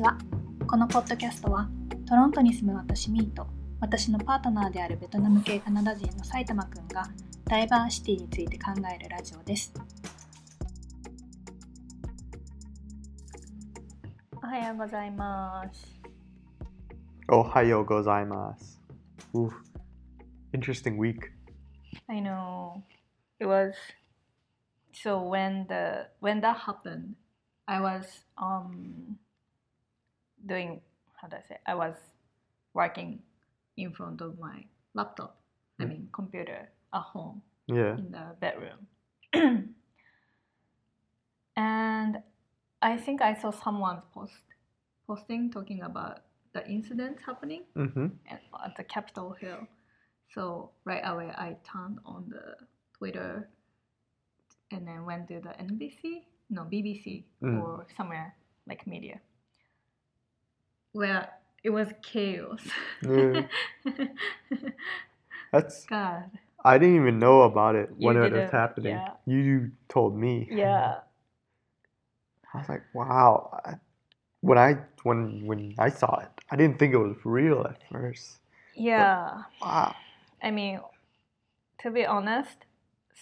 ちはこのポッドキャストはトロントに住む私ミーと私のパートナーであるベトナム系カナダ人の埼玉くんがダイバーシティについて考えるラジオですおはようございます。Ohayo gozaimasu. Oof. Interesting week. I know it was so when the when that happened, I was um doing how do I say I was working in front of my laptop. I Mm. mean computer at home Yeah. in the bedroom. and I think I saw someone's post posting talking about the incidents happening Mm-hmm. at, at the Capitol Hill. So right away I turned on the Twitter and then went to the NBC, no BBC Mm. or somewhere like media, where it was chaos. Yeah. That's God, I didn't even know about it You when it was happening. yeah. You told me. yeah, I was like, wow. I, when I when when I saw it, I didn't think it was real at first. yeah. Wow. I mean, to be honest,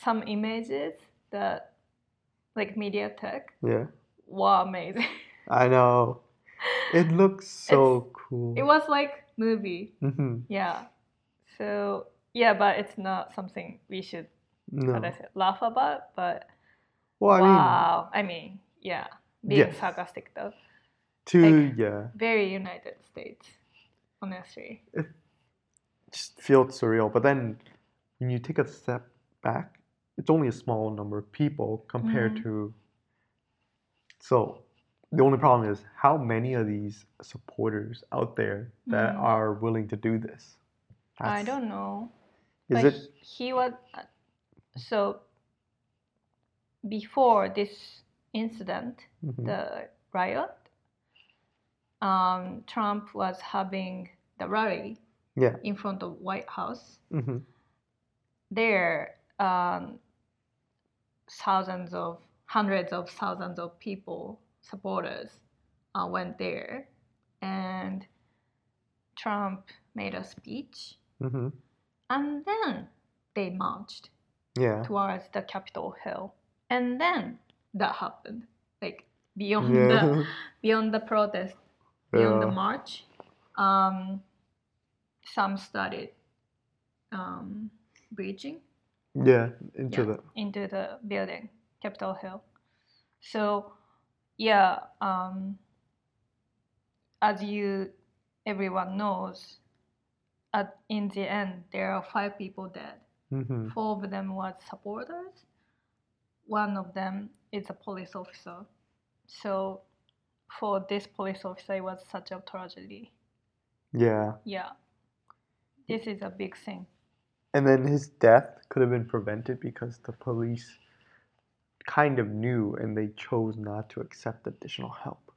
some images that like media tech Yeah. were amazing. I know. It looks so cool. it was like movie. hmm Yeah. So yeah, but it's not something we should No. say, laugh about. But Well, I mean, wow, I mean, yeah, being Yes. sarcastic though. to like- yeah. Very United States, honestly. It just feels surreal. But then when you take a step back, it's only a small number of people compared Mhm. to. So the only problem is how many of these supporters out there that Mhm. are willing to do this? I don't know. Is but it? he was so before this incident, Mhm. the riot. Um, Trump was having the rally Yeah. in front of White House. Mhm. there um, thousands of hundreds of thousands of people supporters uh, went there and trump made a speech Mhm. and then they marched Yeah. towards the capitol hill and then that happened like beyond Yeah. the beyond the protest beyond the march um, some started um, breaching Yeah. Into yeah, the. into the building, Capitol Hill. So, yeah, um, as you everyone knows, at in the end there are five people dead. Mhm. Four of them were supporters. One of them is a police officer. So, for this police officer, it was such a tragedy. Yeah. Yeah, this is a big thing. And then his death could have been prevented because the police kind of knew and they chose not to accept additional help.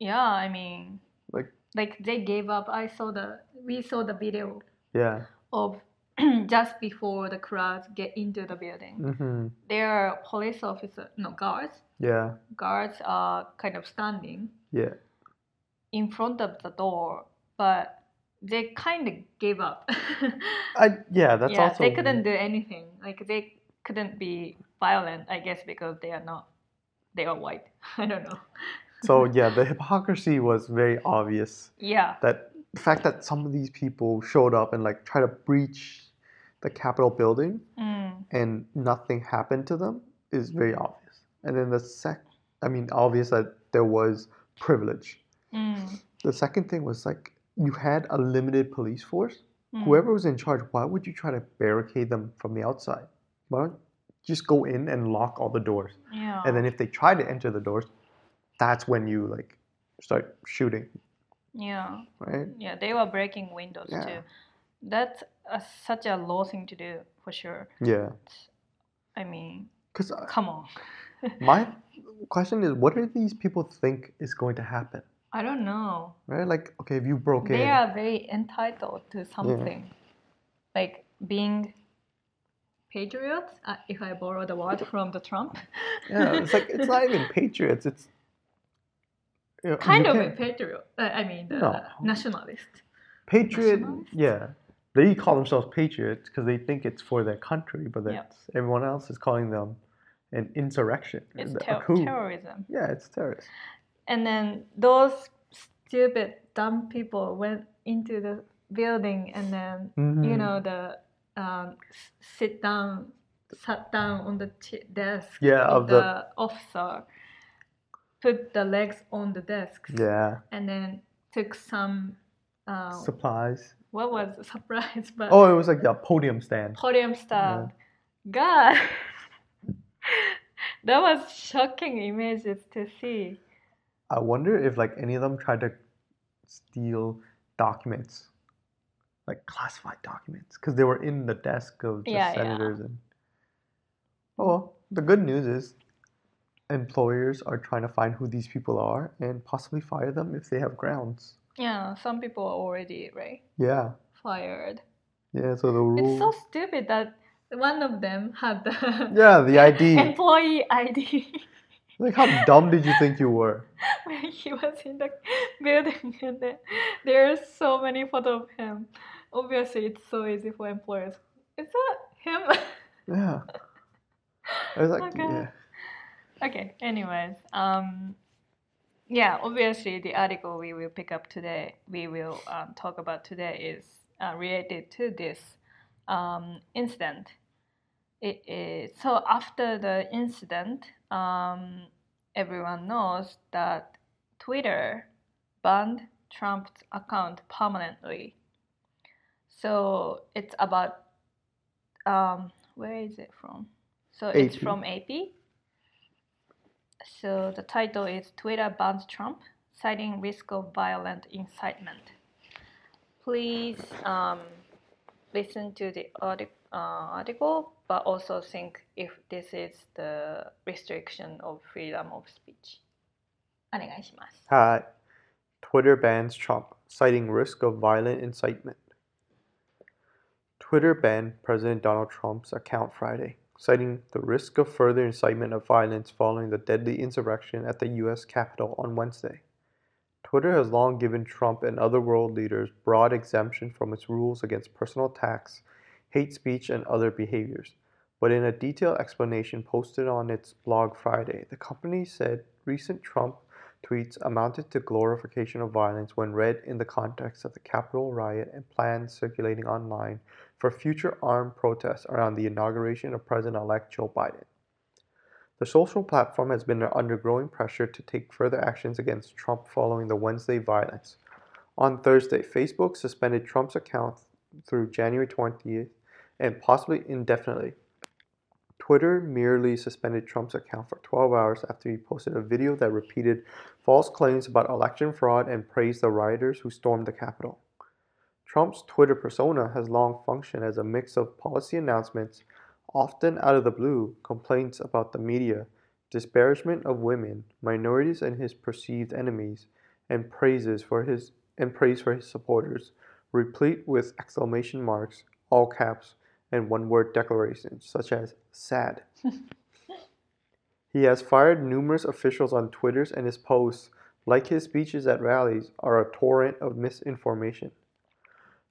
Yeah, I mean, Like, like they gave up. I saw the we saw the video yeah. of just before the crowds get into the building. hmm There are police officers, no guards. Yeah. Guards are kind of standing Yeah. in front of the door, but they kind of gave up. I yeah, that's yeah, also they couldn't do anything. Like they couldn't be violent, I guess, because they are not. They are white. I don't know. so yeah, the hypocrisy was very obvious. Yeah. That the fact that some of these people showed up and like try to breach the Capitol building Mm. and nothing happened to them is very obvious. And then the sec I mean obvious that there was privilege. Mm. The second thing was like you had a limited police force. Mm. Whoever was in charge, why would you try to barricade them from the outside? Why don't just go in and lock all the doors? Yeah. And then if they try to enter the doors, that's when you like start shooting, yeah. right? Yeah, they were breaking windows Yeah. too. That's a, such a low thing to do for sure. Yeah. I mean, Because come on. my question is, what do these people think is going to happen? I don't know. Right? Like, okay, if you broke They in, They are very entitled to something, like being patriots. Uh, if I borrow the word from the Trump. yeah, it's like it's not even patriots. It's you know, kind you of a patriot. Uh, I mean, the No. nationalist. patriot. nationalist? Yeah, they call themselves patriots because they think it's for their country, but that's everyone else is calling them an insurrection, It's a ter- coup. terrorism. Yeah, it's terrorist. And then those stupid, dumb people went into the building and then, you Mhm. know, the um, sit down, sat down on the ch- desk Yeah, of, the, the- officer, put the legs on the desk, Yeah, and then took some, uh, supplies. what was the surprise, but Oh, it was like the podium stand. podium stand. God, that was shocking images to see. I wonder if like any of them tried to steal documents, like classified documents, because they were in the desk of the Yeah, yeah. senators. And oh, well, the good news is employers are trying to find who these people are and possibly fire them if they have grounds. Yeah, some people are already right Yeah, fired. yeah. So the rule. It's so stupid that one of them had the yeah, the ID. employee ID like, how dumb did you think you were? when he was in the building, and then there's so many photos of him. Obviously, it's so easy for employers. Is that him? Yeah. I was like, Okay. yeah. okay. Anyways, um, yeah. Obviously, the article we will pick up today, we will um, talk about today, is uh, related to this um, incident. It is so after the incident, um, everyone knows that Twitter banned Trump's account permanently. So it's about um, where is it from? So it's from AP. So the title is Twitter bans Trump, citing risk of violent incitement. Please um, listen to the artic- uh, article, but also think if this is the restriction of freedom of speech. お願いします。 Hi. Twitter bans Trump, citing risk of violent incitement. Twitter banned President Donald Trump's account Friday, citing the risk of further incitement of violence following the deadly insurrection at the U.S. Capitol on Wednesday. Twitter has long given Trump and other world leaders broad exemption from its rules against personal attacks, hate speech, and other behaviors. But in a detailed explanation posted on its blog Friday, the company said recent Trump tweets amounted to glorification of violence when read in the context of the Capitol riot and plans circulating online for future armed protests around the inauguration of President elect Joe Biden. The social platform has been under growing pressure to take further actions against Trump following the Wednesday violence. On Thursday, Facebook suspended Trump's account through January 20th and possibly indefinitely. Twitter merely suspended Trump's account for 12 hours after he posted a video that repeated false claims about election fraud and praised the rioters who stormed the Capitol. Trump's Twitter persona has long functioned as a mix of policy announcements, often out of the blue, complaints about the media, disparagement of women, minorities, and his perceived enemies, and praises for his and praise for his supporters, replete with exclamation marks, all caps, and one-word declarations such as "sad." he has fired numerous officials on Twitter, and his posts, like his speeches at rallies, are a torrent of misinformation.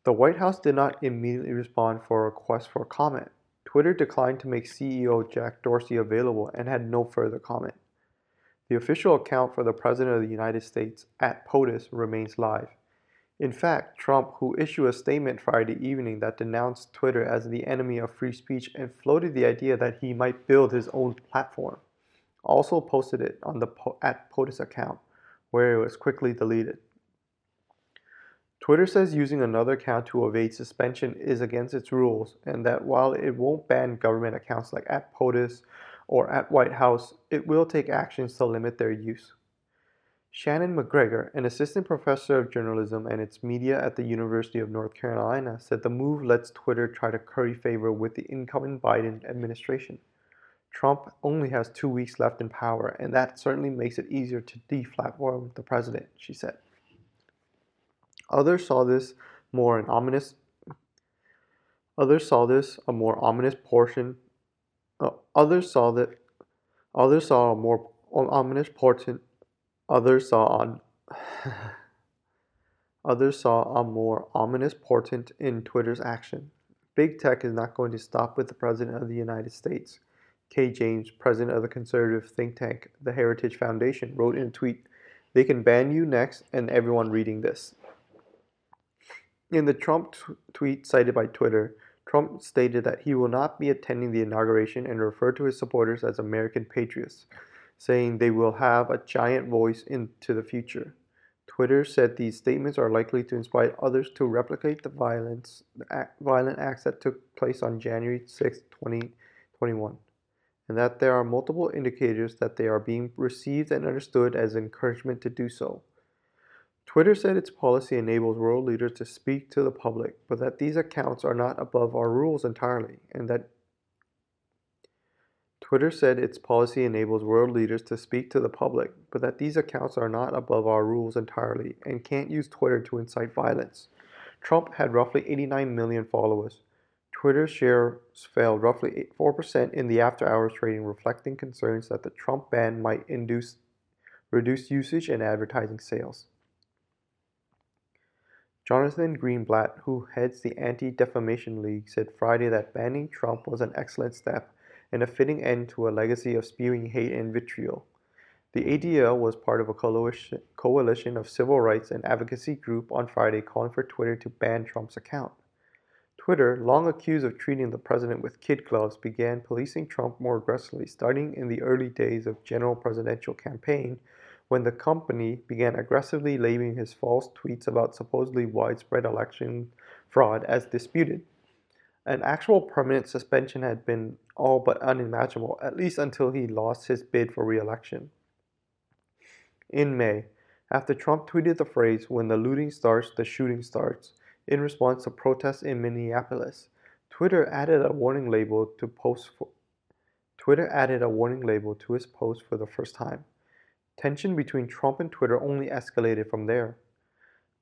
The White House did not immediately respond for a request for comment. Twitter declined to make CEO Jack Dorsey available and had no further comment. The official account for the President of the United States, at POTUS, remains live. In fact, Trump, who issued a statement Friday evening that denounced Twitter as the enemy of free speech and floated the idea that he might build his own platform, also posted it on the po- at POTUS account, where it was quickly deleted. Twitter says using another account to evade suspension is against its rules, and that while it won't ban government accounts like at POTUS or at White House, it will take actions to limit their use. Shannon McGregor, an assistant professor of journalism and its media at the University of North Carolina, said the move lets Twitter try to curry favor with the incoming Biden administration. Trump only has two weeks left in power, and that certainly makes it easier to deplatform the president, she said. Others saw this more an ominous. Others saw this a more ominous portion. Uh, others saw that. Others saw a more ominous portion. Others saw on Others saw a more ominous portent in Twitter's action. Big tech is not going to stop with the President of the United States. Kay James, president of the conservative think tank, the Heritage Foundation, wrote in a tweet, They can ban you next, and everyone reading this. In the Trump t- tweet cited by Twitter, Trump stated that he will not be attending the inauguration and referred to his supporters as American patriots, saying they will have a giant voice into the future. Twitter said these statements are likely to inspire others to replicate the violence, the act, violent acts that took place on January 6, 2021, and that there are multiple indicators that they are being received and understood as encouragement to do so. Twitter said its policy enables world leaders to speak to the public, but that these accounts are not above our rules entirely, and that Twitter said its policy enables world leaders to speak to the public, but that these accounts are not above our rules entirely and can't use Twitter to incite violence. Trump had roughly 89 million followers. Twitter's shares fell roughly 4% in the after hours trading, reflecting concerns that the Trump ban might induce reduced usage and advertising sales. Jonathan Greenblatt, who heads the Anti Defamation League, said Friday that banning Trump was an excellent step and a fitting end to a legacy of spewing hate and vitriol. The ADL was part of a coalition of civil rights and advocacy group on Friday calling for Twitter to ban Trump's account. Twitter, long accused of treating the president with kid gloves, began policing Trump more aggressively starting in the early days of general presidential campaign when the company began aggressively labeling his false tweets about supposedly widespread election fraud as disputed. An actual permanent suspension had been all but unimaginable, at least until he lost his bid for re election. In May, after Trump tweeted the phrase, when the looting starts, the shooting starts, in response to protests in Minneapolis, Twitter added a warning label to post for, Twitter added a warning label to his post for the first time. Tension between Trump and Twitter only escalated from there.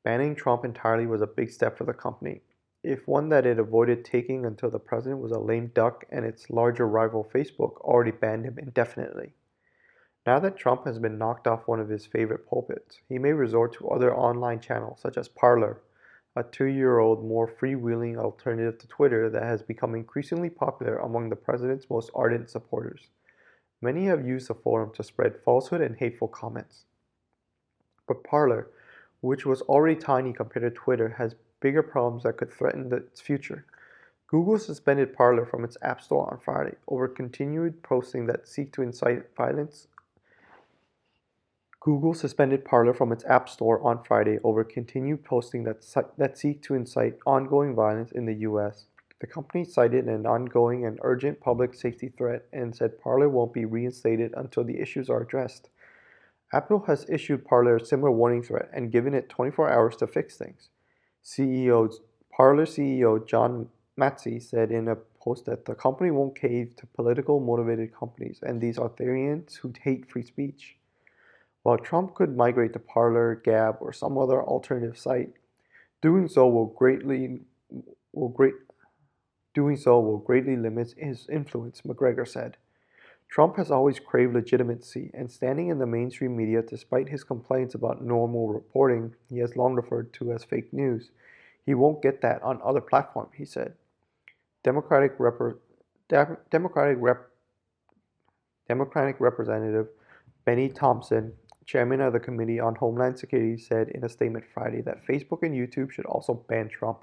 Banning Trump entirely was a big step for the company, if one that it avoided taking until the president was a lame duck and its larger rival Facebook already banned him indefinitely. Now that Trump has been knocked off one of his favorite pulpits, he may resort to other online channels such as Parler, a two year old, more freewheeling alternative to Twitter that has become increasingly popular among the president's most ardent supporters. Many have used the forum to spread falsehood and hateful comments. But Parler, which was already tiny compared to Twitter, has bigger problems that could threaten its future. Google suspended Parler from its App Store on Friday over continued posting that seek to incite violence. Google suspended Parler from its App Store on Friday over continued posting that, that seek to incite ongoing violence in the U.S. The company cited an ongoing and urgent public safety threat and said Parler won't be reinstated until the issues are addressed. Apple has issued Parler a similar warning threat and given it 24 hours to fix things. CEO Parler CEO John Matze said in a post that the company won't cave to political motivated companies and these authorians who hate free speech. While Trump could migrate to Parler, Gab, or some other alternative site, doing so will greatly will great doing so will greatly limit his influence, McGregor said. Trump has always craved legitimacy, and standing in the mainstream media despite his complaints about normal reporting he has long referred to as fake news. He won't get that on other platforms, he said. Democratic, Rep- Democratic, Rep- Democratic Representative Bennie Thompson, chairman of the Committee on Homeland Security, said in a statement Friday that Facebook and YouTube should also ban Trump.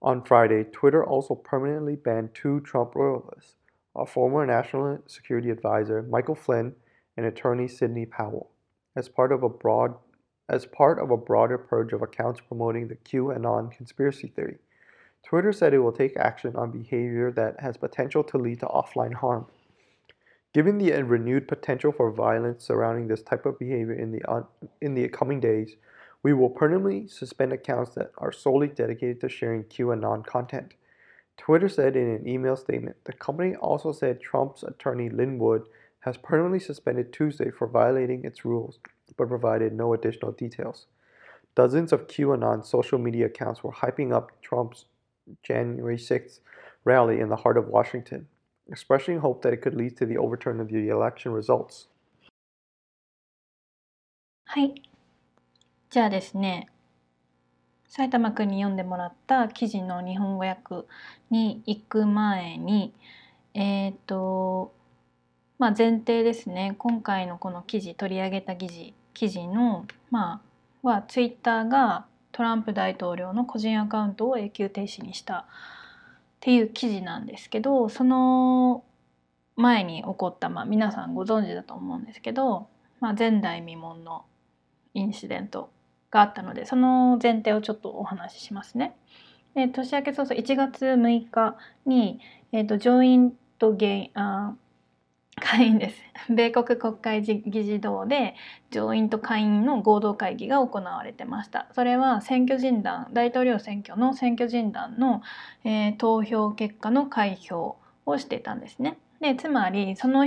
On Friday, Twitter also permanently banned two Trump royalists a former National Security Advisor, Michael Flynn, and attorney Sidney Powell, as part of a broad as part of a broader purge of accounts promoting the QAnon conspiracy theory. Twitter said it will take action on behavior that has potential to lead to offline harm. Given the renewed potential for violence surrounding this type of behavior in the, un- in the coming days, we will permanently suspend accounts that are solely dedicated to sharing QAnon content. Twitter said in an email statement the company also said Trump's attorney Lin Wood has permanently suspended Tuesday for violating its rules, but provided no additional details. Dozens of QAnon social media accounts were hyping up Trump's January 6th rally in the heart of Washington, expressing hope that it could lead to the overturn of the election results. はい。じゃあですね、埼玉くんに読んでもらった記事の日本語訳に行く前に、えっ、と、まあ前提ですね、今回のこの記事、取り上げた記事、記事の、まあ、はツイッターがトランプ大統領の個人アカウントを永久停止にしたっていう記事なんですけど、その前に起こった、まあ皆さんご存知だと思うんですけど、まあ、前代未聞のインシデントがあったのでその前提をちょっとお話ししますね。で年明け早々1月6日に、えーと、上院と下あ下院です。米国国会議事堂で上院と下院の合同会議が行われてました。それは選挙人団大統領選挙の選挙人団の、えー、投票結果の開票をしてたんですね。でつまりその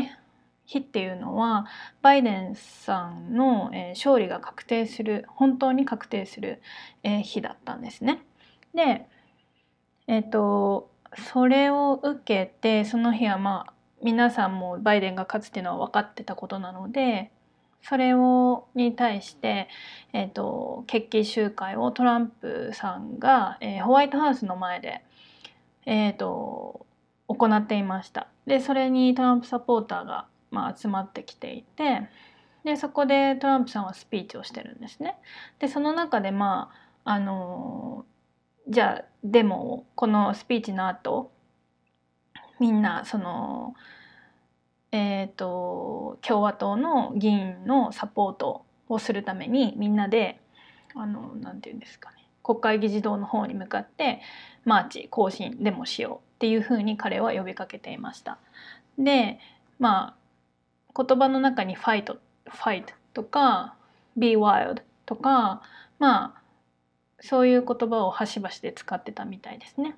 日っていうのはバイデンさんの、え、勝利が確定する本当に確定する、え、日だったんですね。でえっ、とそれを受けてその日はまあ皆さんもバイデンが勝つっていうのは分かってたことなのでそれをに対して、えーと、決起集会をトランプさんが、えー、ホワイトハウスの前で、えーと行っていました。でそれにトランプサポーターがまあ、集まってきていてでそこでトランプさんはスピーチをしてるんですね。でその中でまああのじゃあでもこのスピーチの後みんなそのえーと、共和党の議員のサポートをするためにみんなであのなんて言うんですかね国会議事堂の方に向かってマーチ行進デモしようっていうふうに彼は呼びかけていました。でまあ言葉の中にファイト、ファイトとか be wild とかまあそういう言葉を端々で使ってたみたいですね。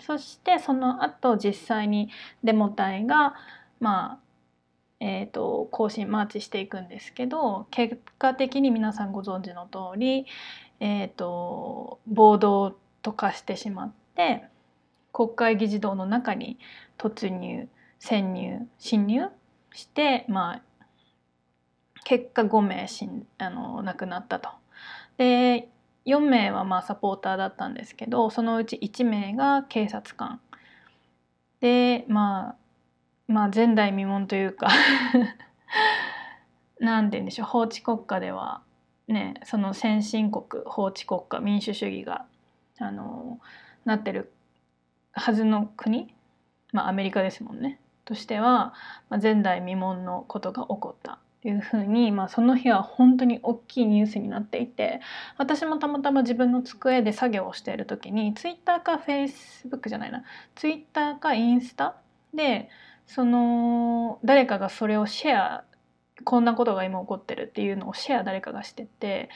そしてその後実際にデモ隊がまあえーと、行進マーチしていくんですけど結果的に皆さんご存知の通り、えーと暴動と化してしまって国会議事堂の中に突入潜入侵入してまあ結果5名死んあの亡くなったと。で4名はまあサポーターだったんですけどそのうち1名が警察官。でまあまあ前代未聞というか 何て言うんでしょう法治国家ではねその先進国法治国家民主主義があのなってるはずの国。まあアメリカですもんね。としては、まあ、前代未聞のことが起こったというふうに、まあ、その日は本当に大きいニュースになっていて私もたまたま自分の机で作業をしている時にツイッターかフェイスブックじゃないなツイッターかインスタでその誰かがそれをシェアこんなことが今起こってるっていうのをシェア誰かがしてて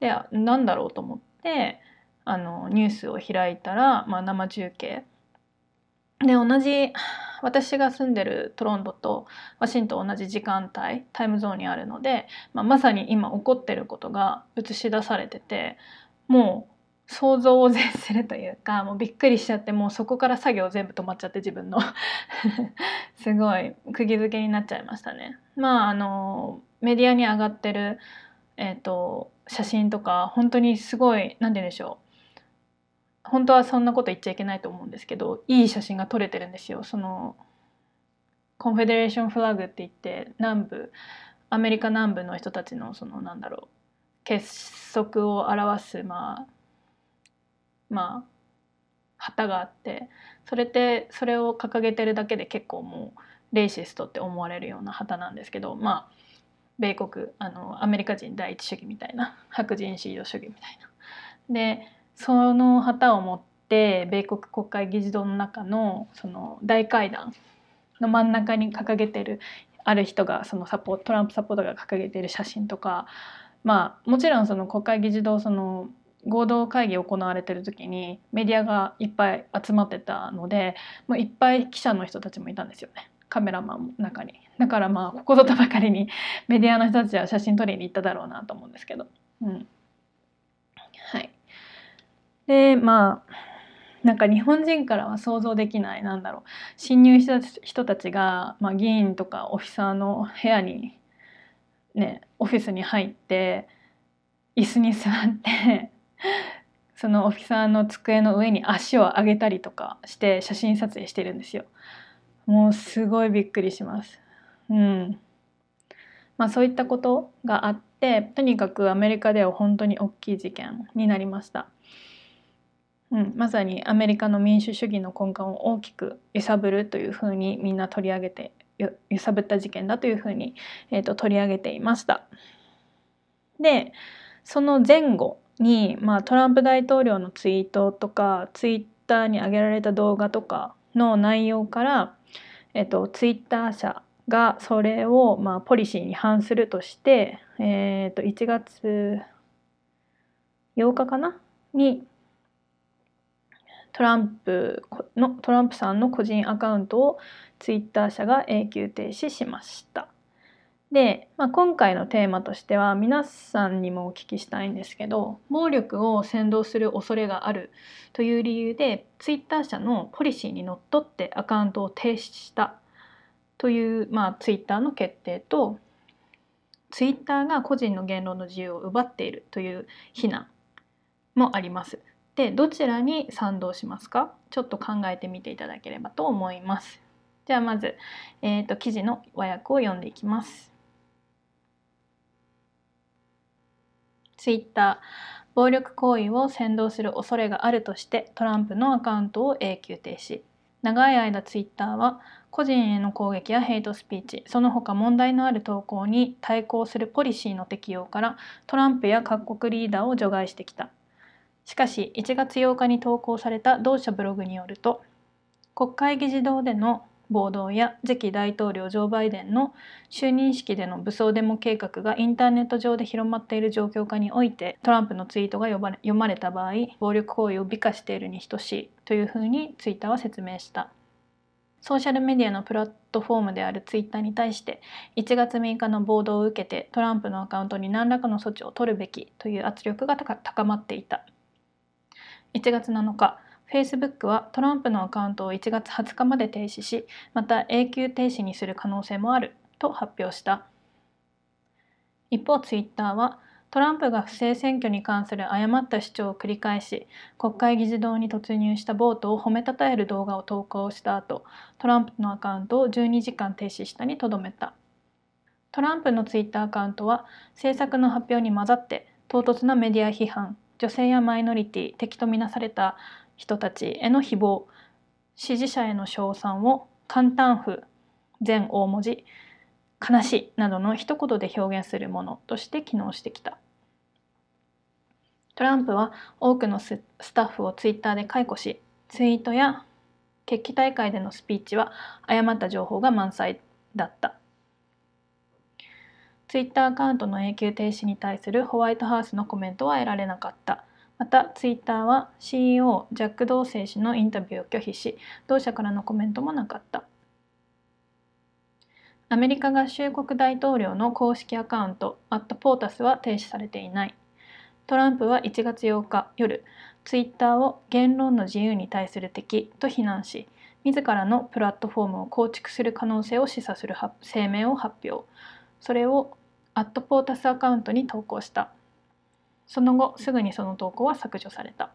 で何だろうと思ってあのニュースを開いたら、まあ、生中継で同じ私が住んでるトロントとワシントン同じ時間帯タイムゾーンにあるので、まあ、まさに今起こってることが映し出されててもう想像を絶するというかもうびっくりしちゃってもうそこから作業全部止まっちゃって自分の すごい釘付けになっちゃいましたね。まああのメディアに上がってる、えーと、写真とか本当にすごい何て言うんでしょう本当はそんなこと言っちゃいけないと思うんですけどいい写真が撮れてるんですよそのコンフェデレーションフラグって言って南部アメリカ南部の人たちのそのなんだろう結束を表すまあまあ旗があってそれってそれを掲げてるだけで結構もうレイシストって思われるような旗なんですけどまあ米国あのアメリカ人第一主義みたいな白人シード主義みたいな。でその旗を持って米国国会議事堂の中のその大会談の真ん中に掲げてるある人がそのサポトランプサポートが掲げてる写真とかまあもちろんその国会議事堂その合同会議行われてる時にメディアがいっぱい集まってたのでもういっぱい記者の人たちもいたんですよね。カメラマンも中に。だからまあここぞとばかりにメディアの人たちは写真撮りに行っただろうなと思うんですけど。うん。でまあなんか日本人からは想像できないなんだろう侵入した人たちが、まあ、議員とかオフィサーの部屋にねオフィスに入って椅子に座って そのオフィサーの机の上に足を上げたりとかして写真撮影してるんですよ。もうすごいびっくりします。うん。まあそういったことがあってとにかくアメリカでは本当に大きい事件になりました。うん、まさにアメリカの民主主義の根幹を大きく揺さぶるというふうにみんな取り上げて揺さぶった事件だというふうに、えーと、取り上げていました。でその前後に、まあ、トランプ大統領のツイートとかツイッターに上げられた動画とかの内容から、えっと、ツイッター社がそれを、まあ、ポリシーに反するとして、えっと1月8日かな？にトランプのトランプさんの個人アカウントをツイッター社が永久停止しました。で、まあ、今回のテーマとしては皆さんにもお聞きしたいんですけど暴力を扇動する恐れがあるという理由でツイッター社のポリシーにのっとってアカウントを停止したという、まあ、ツイッターの決定とツイッターが個人の言論の自由を奪っているという非難もあります。でどちらに賛同しますか？ちょっと考えてみていただければと思います。じゃあまず、えーと、記事の和訳を読んでいきます。ツイッター。暴力行為を扇動する恐れがあるとしてトランプのアカウントを永久停止。長い間ツイッターは個人への攻撃やヘイトスピーチ。その他問題のある投稿に対抗するポリシーの適用からトランプや各国リーダーを除外してきた。しかし1月8日に投稿された同社ブログによると国会議事堂での暴動や次期大統領ジョー・バイデンの就任式での武装デモ計画がインターネット上で広まっている状況下においてトランプのツイートが読まれた場合暴力行為を美化しているに等しいというふうにツイッターは説明した。ソーシャルメディアのプラットフォームであるツイッターに対して1月6日の暴動を受けてトランプのアカウントに何らかの措置を取るべきという圧力が高まっていた。1月7日 Facebook はトランプのアカウントを1月20日まで停止しまた永久停止にする可能性もあると発表した。一方 Twitter はトランプが不正選挙に関する誤った主張を繰り返し国会議事堂に突入したボートを褒めたたえる動画を投稿した後トランプのアカウントを12時間停止したにとどめた。トランプのツイッターアカウントは政策の発表に混ざって唐突なメディア批判。女性やマイノリティ敵とみなされた人たちへの誹謗支持者への称賛を簡単符全大文字悲しいなどの一言で表現するものとして機能してきた。トランプは多くのスタッフをツイッターで解雇しツイートや決起大会でのスピーチは誤った情報が満載だった。ツイッターアカウントの永久停止に対するホワイトハウスのコメントは得られなかった。また、ツイッターは CEO ジャック・ドーセイ氏のインタビューを拒否し、同社からのコメントもなかった。アメリカ合衆国大統領の公式アカウント、アットポータスは停止されていない。トランプは1月8日夜、ツイッターを言論の自由に対する敵と非難し、自らのプラットフォームを構築する可能性を示唆する声明を発表。それをアットポータスアカウントに投稿した。その後、すぐにその投稿は削除された。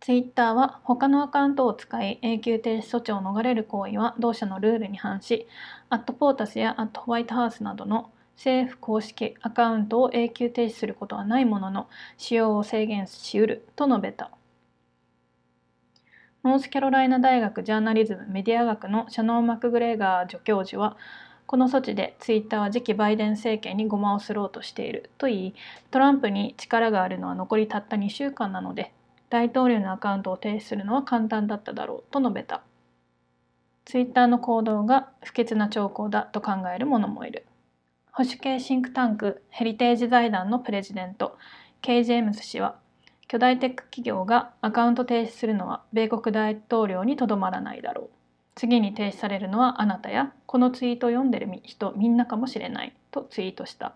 ツイッターは他のアカウントを使い永久停止措置を逃れる行為は同社のルールに反し、アットポータスやアットホワイトハウスなどの政府公式アカウントを永久停止することはないものの、使用を制限しうると述べた。ノースキャロライナ大学ジャーナリズム・メディア学のシャノー・マクグレーガー助教授は、この措置でツイッターは次期バイデン政権にごまをすろうとしていると言いトランプに力があるのは残りたった2週間なので大統領のアカウントを停止するのは簡単だっただろうと述べた。ツイッターの行動が不潔な兆候だと考える者もいる。保守系シンクタンクヘリテージ財団のプレジデントケイ・ジェームス氏は巨大テック企業がアカウント停止するのは米国大統領にとどまらないだろう。次に停止されるのはあなたやこのツイートを読んでる人みんなかもしれないとツイートした。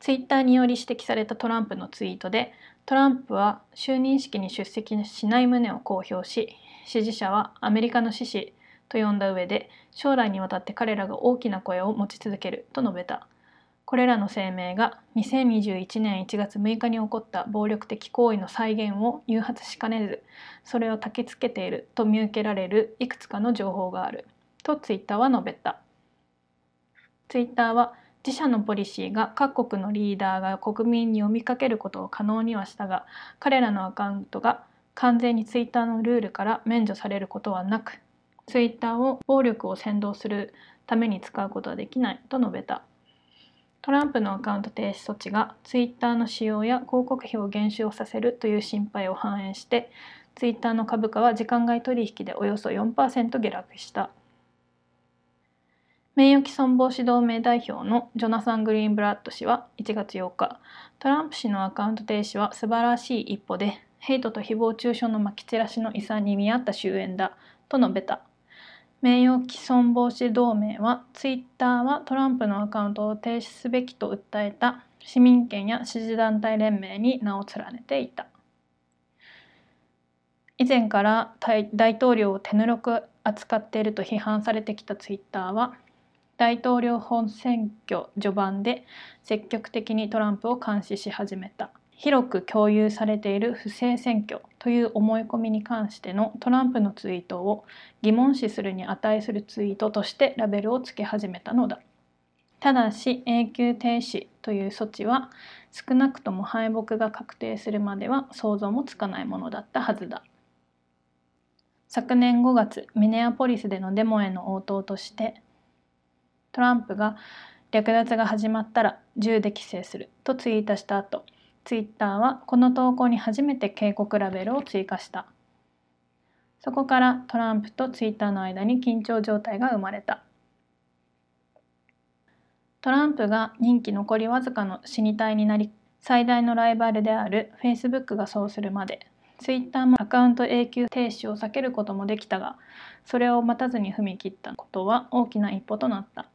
ツイッターにより指摘されたトランプのツイートでトランプは就任式に出席しない旨を公表し支持者はアメリカの志士と呼んだ上で将来にわたって彼らが大きな声を持ち続けると述べた。これらの声明が2021年1月6日に起こった暴力的行為の再現を誘発しかねずそれを焚きつけていると見受けられるいくつかの情報があるとツイッターは述べた。ツイッターは自社のポリシーが各国のリーダーが国民に呼びかけることを可能にはしたが彼らのアカウントが完全にツイッターのルールから免除されることはなくツイッターを暴力を扇動するために使うことはできないと述べた。トランプのアカウント停止措置がツイッターの使用や広告費を減少させるという心配を反映してツイッターの株価は時間外取引でおよそ4%下落した。名誉毀損防止同盟代表のジョナサン・グリーンブラッド氏は1月8日トランプ氏のアカウント停止は素晴らしい一歩でヘイトと誹謗中傷のまき散らしの遺産に見合った終焉だと述べた。名誉毀損防止同盟はツイッターはトランプのアカウントを停止すべきと訴えた市民権や支持団体連盟に名を連ねていた。以前から大統領を手ぬるく扱っていると批判されてきたツイッターは大統領本選挙序盤で積極的にトランプを監視し始めた。広く共有されている不正選挙という思い込みに関してのトランプのツイートを疑問視するに値するツイートとしてラベルをつけ始めたのだ。ただし永久停止という措置は少なくとも敗北が確定するまでは想像もつかないものだったはずだ。昨年5月ミネアポリスでのデモへの応答としてトランプが略奪が始まったら銃で規制するとツイートした後ツイッターはこの投稿に初めて警告ラベルを追加した。そこからトランプとツイッターの間に緊張状態が生まれた。トランプが任期残りわずかの死に体になり最大のライバルである Facebook がそうするまで。ツイッターもアカウント永久停止を避けることもできたがそれを待たずに踏み切ったことは大きな一歩となった。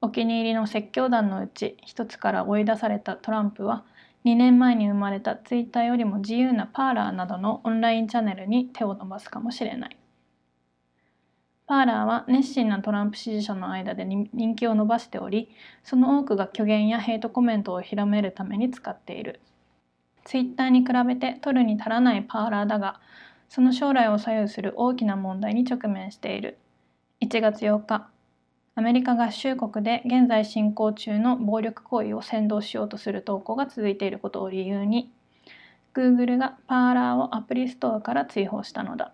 お気に入りの説教団のうち一つから追い出されたトランプは2年前に生まれたツイッターよりも自由なパーラーなどのオンラインチャンネルに手を伸ばすかもしれない。パーラーは熱心なトランプ支持者の間で人気を伸ばしており、その多くが虚言やヘイトコメントを広めるために使っている。ツイッターに比べて取るに足らないパーラーだが、その将来を左右する大きな問題に直面している。1月8日、アメリカ合衆国で現在進行中の暴力行為を扇動しようとする投稿が続いていることを理由に Google がパーラーをアプリストアから追放したのだ。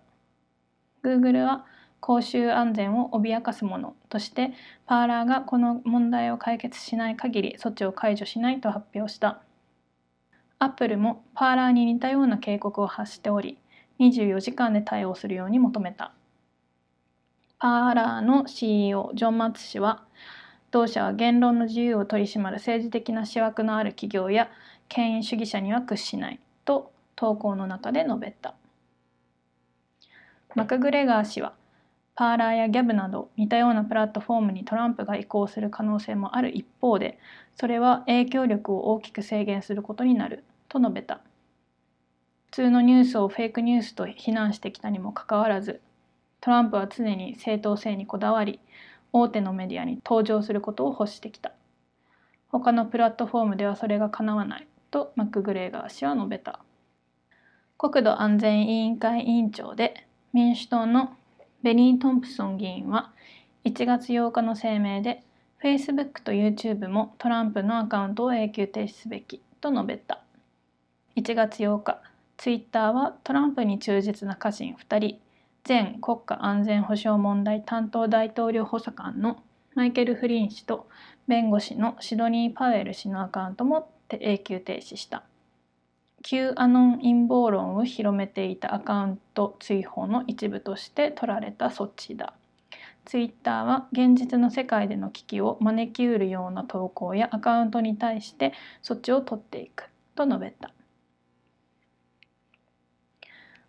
Google は公衆安全を脅かすものとしてパーラーがこの問題を解決しない限り措置を解除しないと発表した。アップルもパーラーに似たような警告を発しており24時間で対応するように求めた。パーラーの CEO ジョン・マツ氏は同社は言論の自由を取り締まる政治的な思惑のある企業や権威主義者には屈しないと投稿の中で述べた。マクグレガー氏はパーラーやギャブなど似たようなプラットフォームにトランプが移行する可能性もある一方でそれは影響力を大きく制限することになると述べた。普通のニュースをフェイクニュースと非難してきたにもかかわらずトランプは常に正当性にこだわり大手のメディアに登場することを欲してきた。他のプラットフォームではそれがかなわないとマックグレーガー氏は述べた。国土安全委員会委員長で民主党のベニー・トンプソン議員は1月8日の声明で Facebook と YouTube もトランプのアカウントを永久停止すべきと述べた。1月8日 Twitter はトランプに忠実な家臣2人前国家安全保障問題担当大統領補佐官のマイケル・フリン氏と弁護士のシドニー・パウエル氏のアカウントも永久停止した。旧アノン陰謀論を広めていたアカウント追放の一部として取られた措置だ。ツイッターは現実の世界での危機を招きうるような投稿やアカウントに対して措置を取っていくと述べた。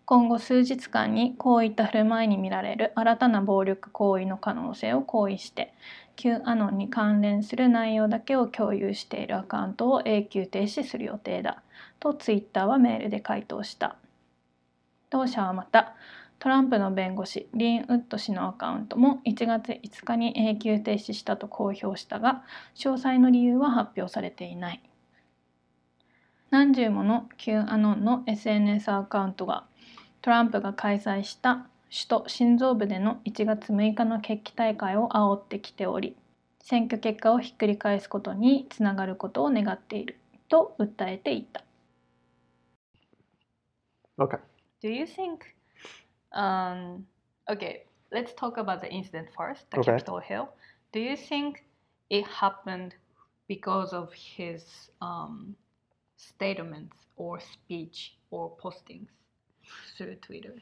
今後数日間にこういった振る舞いに見られる新たな暴力行為の可能性を行為して旧アノンに関連する内容だけを共有しているアカウントを永久停止する予定だ。とツイッターはメールで回答した。同社はまたトランプの弁護士リン・ウッド氏のアカウントも1月5日に永久停止したと公表したが詳細の理由は発表されていない。何十もの Q アノンの SNS アカウントがトランプが開催した首都心臓部での1月6日の決起大会を煽ってきており選挙結果をひっくり返すことにつながることを願っていると訴えていた。Okay. Do you think um okay, let's talk about the incident first, the Okay. Capitol Hill. Do you think it happened because of his um statements or speech or postings through Twitter?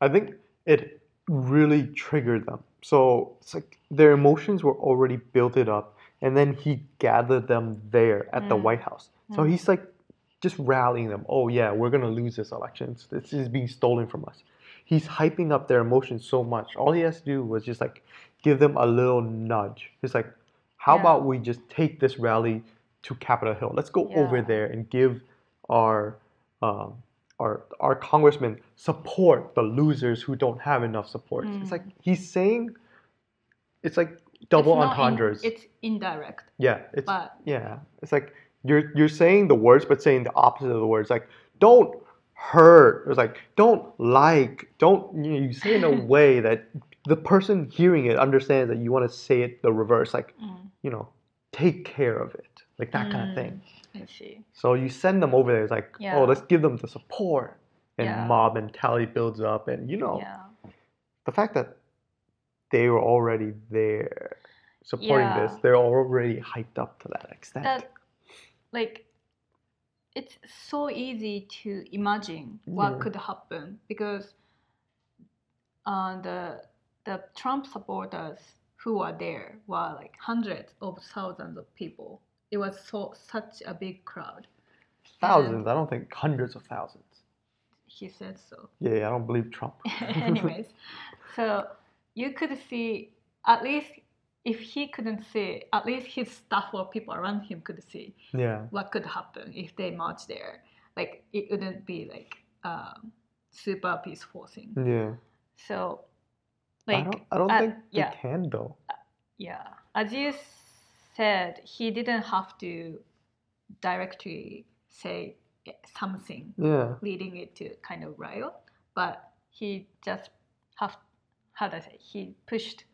I think it really triggered them. So it's like their emotions were already built it up, and then he gathered them there at the Mm. White House. So Mm. he's like just rallying them. Oh yeah, we're gonna lose this election. This is being stolen from us. He's hyping up their emotions so much. All he has to do was just like give them a little nudge. It's like, how Yeah. about we just take this rally to Capitol Hill? Let's go over there and give our um, our our congressmen support the losers who don't have enough support. It's like he's saying, it's like double Mm. It's not in- entendres. it's indirect, yeah, it's but yeah, it's like you're you're saying the words but saying the opposite of the words. Like don't hurt. It's like don't like. Don't you, know, you say it in a way that the person hearing it understands that you want to say it the reverse. Like mm, you know, take care of it. Like that kind of thing. I see. So you send them over there. It's like Yeah. oh, let's give them the support. And Yeah. mob mentality builds up, and you know Yeah. the fact that they were already there supporting this, they're already hyped up to that extent. that like it's so easy to imagine what could happen because uh, the the Trump supporters who were there were like hundreds of thousands of people. It was so such a big crowd. thousands. I don't think hundreds of thousands. He said so. Yeah, I don't believe Trump. Anyways, so you could see at least if he couldn't see, at least his staff or people around him could see yeah. what could happen if they march there. Like it wouldn't be like um, super peaceful thing. Yeah. So, I don't, I don't uh, think they yeah, can though. yeah. As you said, he didn't have to directly say something Yeah. leading it to kind of riot, but he just have how do I say he pushed.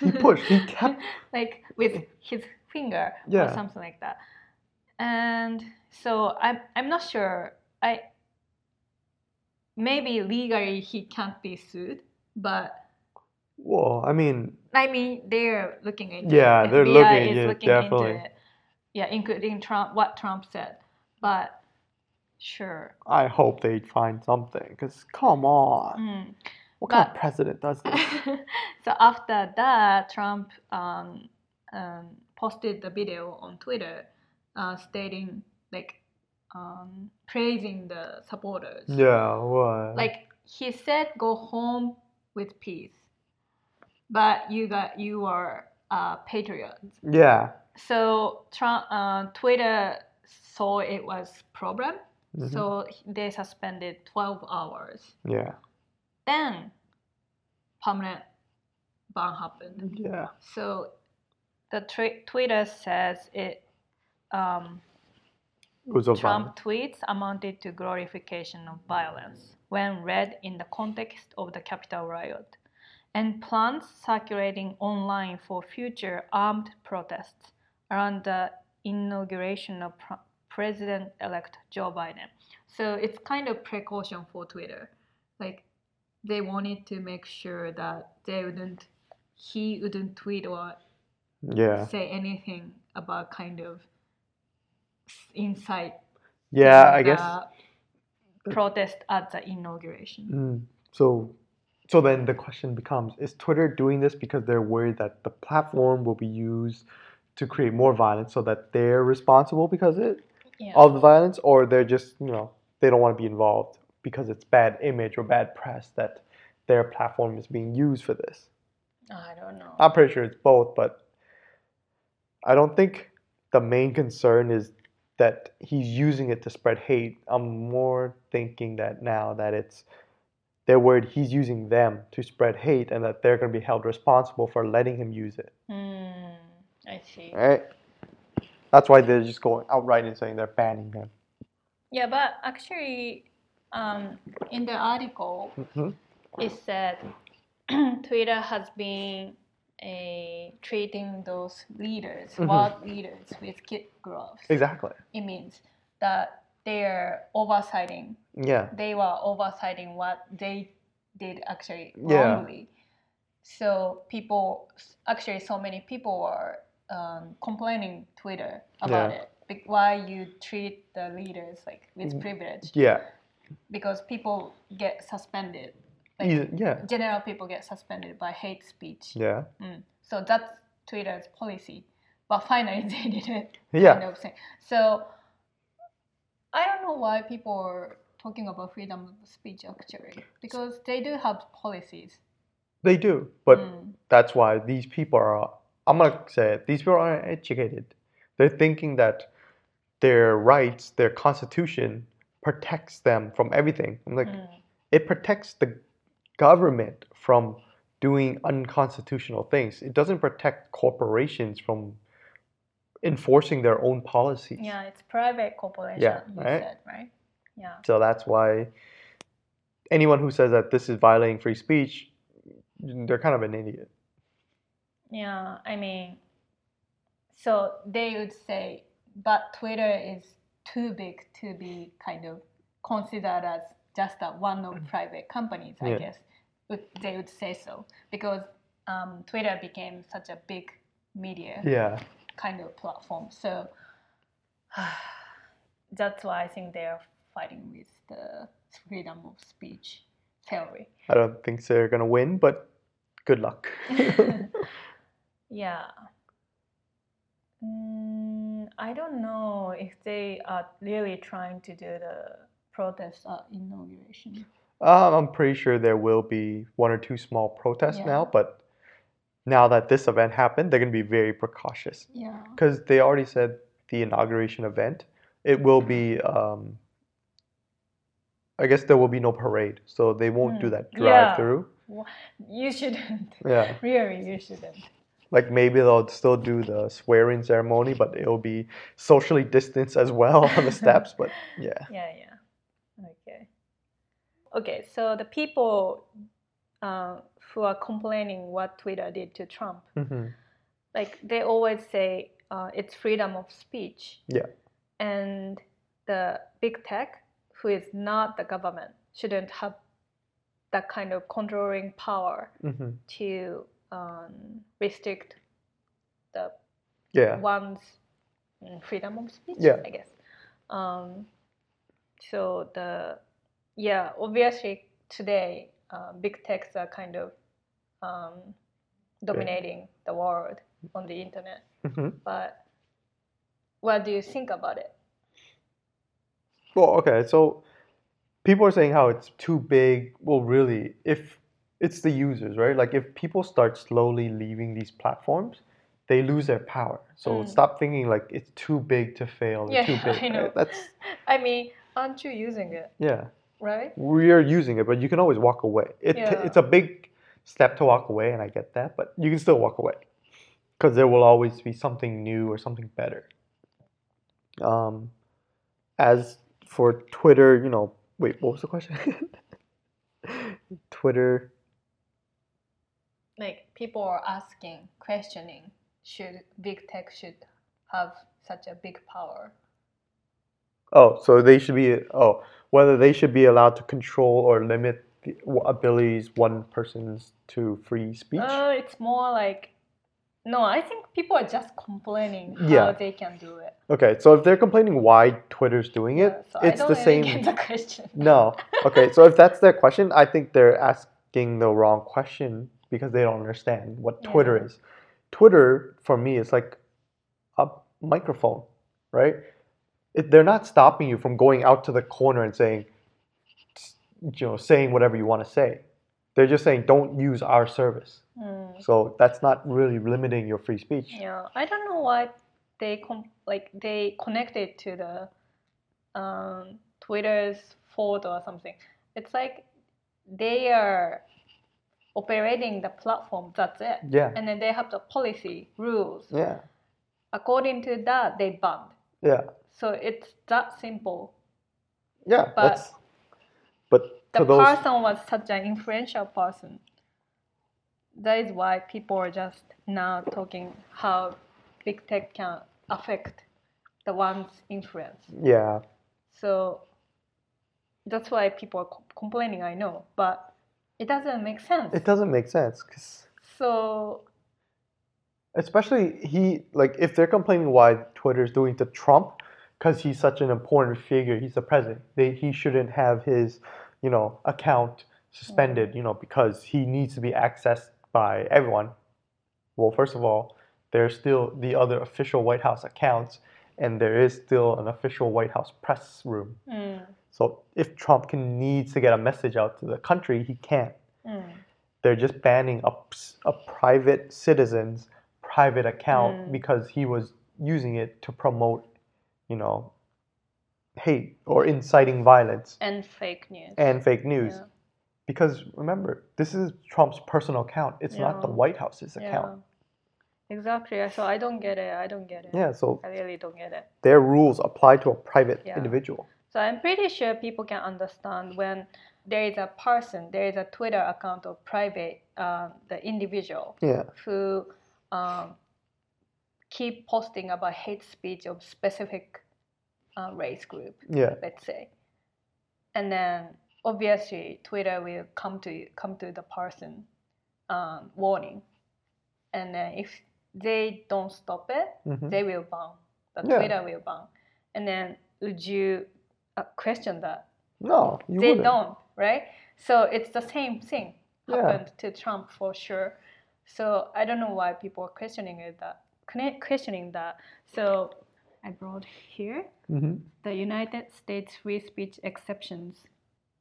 He pushed. He kept. like with his finger Yeah. or something like that. And so I'm I'm not sure. I maybe legally he can't be sued, but Well, I mean, I mean they're looking into Yeah, it. they're FBI looking- is yeah, looking definitely. into it. Yeah, including Trump what Trump said. But sure. I hope they find something. Cause come on, Mm. what kind of president does this? so after that, Trump um, um, posted the video on Twitter, uh, stating like um, praising the supporters. yeah. What? Like he said, go home with peace, but you got you are uh, patriots. Yeah. So Trump, uh, Twitter saw it was problem, Mhm. so they suspended 12 hours. Yeah. Then permanent ban happened. Yeah. So the tw- Twitter says it um, Trump tweets amounted to glorification of violence when read in the context of the Capitol riot, and plans circulating online for future armed protests around the inauguration of Pr- President-elect Joe Biden. So it's kind of precaution for Twitter, like they wanted to make sure that they wouldn't, he wouldn't tweet or Yeah. say anything about kind of incite Yeah. I guess. protest at the inauguration. Mm. So, so then the question becomes: Is Twitter doing this because they're worried that the platform will be used to create more violence, so that they're responsible because it Yeah. of the violence, or they're just you know they don't want to be involved because it's bad image or bad press that their platform is being used for this? I don't know. I'm pretty sure it's both, but I don't think the main concern is that he's using it to spread hate. I'm more thinking that now that it's they're worried he's using them to spread hate and that they're going to be held responsible for letting him use it. Mm, I see. Right? That's why they're just going outright and saying they're banning him. Yeah, but actually, um, in the article, hmm it said Twitter has been a, treating those leaders, Mhm. world leaders, with kid gloves. Exactly. It means that they're oversighting. Yeah. They were oversighting what they did actually wrongly Yeah. So people, actually, so many people were um, complaining Twitter about Yeah. it. Be- Why you treat the leaders like with Mm. privilege? Yeah. because people get suspended. Like Yeah. general people get suspended by hate speech. Yeah. Mm. So that's Twitter's policy. But finally they did it. Yeah. Kind of. So I don't know why people are talking about freedom of speech actually. Because they do have policies. They do. But Mm. that's why these people are, I'm going to say it, these people aren't educated. They're thinking that their rights, their constitution protects them from everything. I'm like, Mm. it protects the government from doing unconstitutional things. It doesn't protect corporations from enforcing their own policies. Yeah, it's private corporation, Yeah, you right? said, right? Yeah. So that's why anyone who says that this is violating free speech, they're kind of an idiot. Yeah, I mean, so they would say, but Twitter is too big to be kind of considered as just a one of private companies, I. Yeah. guess. Would, they would say so because um, Twitter became such a big media Yeah. kind of platform. So that's why I think they are fighting with the freedom of speech theory. I don't think they're going to win, but good luck. yeah. Mm, I don't know if they are really trying to do the protest at inauguration. Um, I'm pretty sure there will be one or two small protests Yeah. now, but now that this event happened, they're going to be very precautious Yeah. because they already said the inauguration event, it will be, um, I guess there will be no parade, so they won't do Mm, that drive through. Wha- You shouldn't. Yeah. Really, you shouldn't. Like maybe they'll still do the swearing ceremony, but it'll be socially distanced as well on the steps. But yeah, Yeah, yeah. Okay. Okay, so the people uh, who are complaining what Twitter did to Trump, hmm like they always say uh, it's freedom of speech. Yeah. And the big tech, who is not the government, shouldn't have that kind of controlling power hmm to um, restrict the yeah, one's mm, freedom of speech, Yeah. I guess. Um, so the yeah, obviously today uh, big techs are kind of um, dominating the world on the internet. hmm But what do you think about it? Well, okay, so people are saying how it's too big. Well, really, if it's the users, right? Like if people start slowly leaving these platforms, they lose their power. So Mm. stop thinking like it's too big to fail. Yeah, too big. I know. right? That's I mean, aren't you using it, yeah. right? We are using it, but you can always walk away. It Yeah. it's a big step to walk away, and I get that, but you can still walk away because there will always be something new or something better. Um, as for Twitter, you know, wait, what was the question? Twitter. Like people are asking, questioning, should big tech should have such a big power? Oh, so they should be. Oh, whether they should be allowed to control or limit the abilities one person's to free speech. Uh, it's more like no. I think people are just complaining how Yeah. they can do it. Okay, so if they're complaining why Twitter's doing it, Yeah, so it's I the same. the question. No. Okay, so if that's their question, I think they're asking the wrong question because they don't understand what Twitter Yeah. is. Twitter, for me, is like a microphone, right? It, they're not stopping you from going out to the corner and saying, you know, saying whatever you want to say. They're just saying, don't use our service. Mm, So that's not really limiting your free speech. yeah, I don't know why they like they connected to the um, Twitter's fault or something. It's like they are operating the platform. That's it. Yeah. And then they have the policy rules. Yeah. According to that, they banned. Yeah. So it's that simple. Yeah. But that's but The those person was such an influential person. That is why people are just now talking how big tech can affect the one's influence. yeah. So that's why people are co- complaining, I know, but it doesn't make sense. It doesn't make sense 'cause so, especially he like if they're complaining why Twitter's doing to Trump because he's such an important figure, he's the president. They, he shouldn't have his, you know, account suspended, you know, because he needs to be accessed by everyone. Well, first of all, there's still the other official White House accounts, and there is still an official White House press room. mm, So if Trump can needs to get a message out to the country, he can't. mm, They're just banning a, a private citizen's private account Mm. because he was using it to promote, you know, hate or inciting violence and fake news. and fake news. Yeah. Because remember, this is Trump's personal account. It's not the White House's Yeah. account. Exactly. So I don't get it. I don't get it. Yeah, so I really don't get it. their rules apply to a private Yeah. individual. So I'm pretty sure people can understand when there is a person, there is a Twitter account of private, um, the individual Yeah. who um, keep posting about hate speech of specific uh, race group, Yeah. let's say, and then obviously Twitter will come to come to the person um, warning, and then if they don't stop it, Mhm. they will ban. The Yeah. Twitter will ban. And then would you uh, question that? No, you they wouldn't. don't, right? So it's the same thing Yeah. happened to Trump for sure. So I don't know why people are questioning it that questioning that. So I brought here Mhm. the United States free speech exceptions.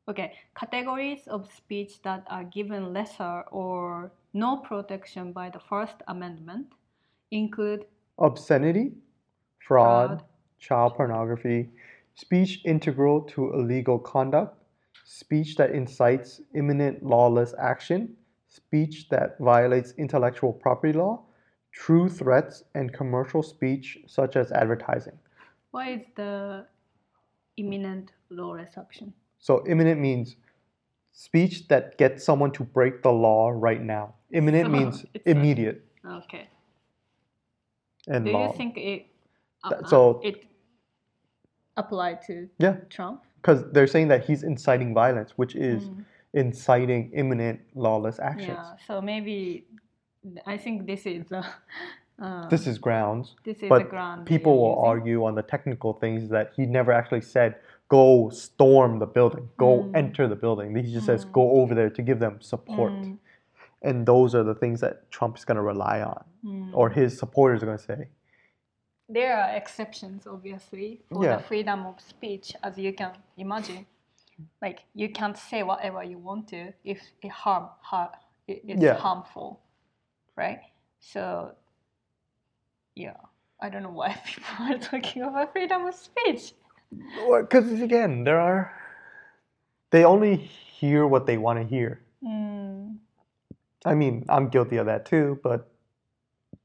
Okay, categories of speech that are given lesser or no protection by the First Amendment include Obscenity, fraud, Fraud. child pornography, speech integral to illegal conduct, speech that incites imminent lawless action, speech that violates intellectual property law, true threats, and commercial speech such as advertising. what is the imminent lawless action? So imminent means speech that gets someone to break the law right now. Imminent So means it's a- immediate Okay. and Do law. you think it uh, uh, so- it applied to yeah, Trump? because they're saying that he's inciting violence, which is Mm. inciting imminent lawless actions. Yeah. So maybe I think this is the uh, This is grounds, this is the but ground. people will using. argue on the technical things that he never actually said go storm the building, go Mm. enter the building. He just says Mm. go over there to give them support. Mm, And those are the things that Trump is going to rely on, mm. or his supporters are going to say. there are exceptions, obviously, for Yeah. the freedom of speech, as you can imagine. Like you can't say whatever you want to if it harm, har- it's Yeah. harmful, right? So, yeah, I don't know why people are talking about freedom of speech. Because again, there are, they only hear what they want to hear. Mm, I mean, I'm guilty of that too, but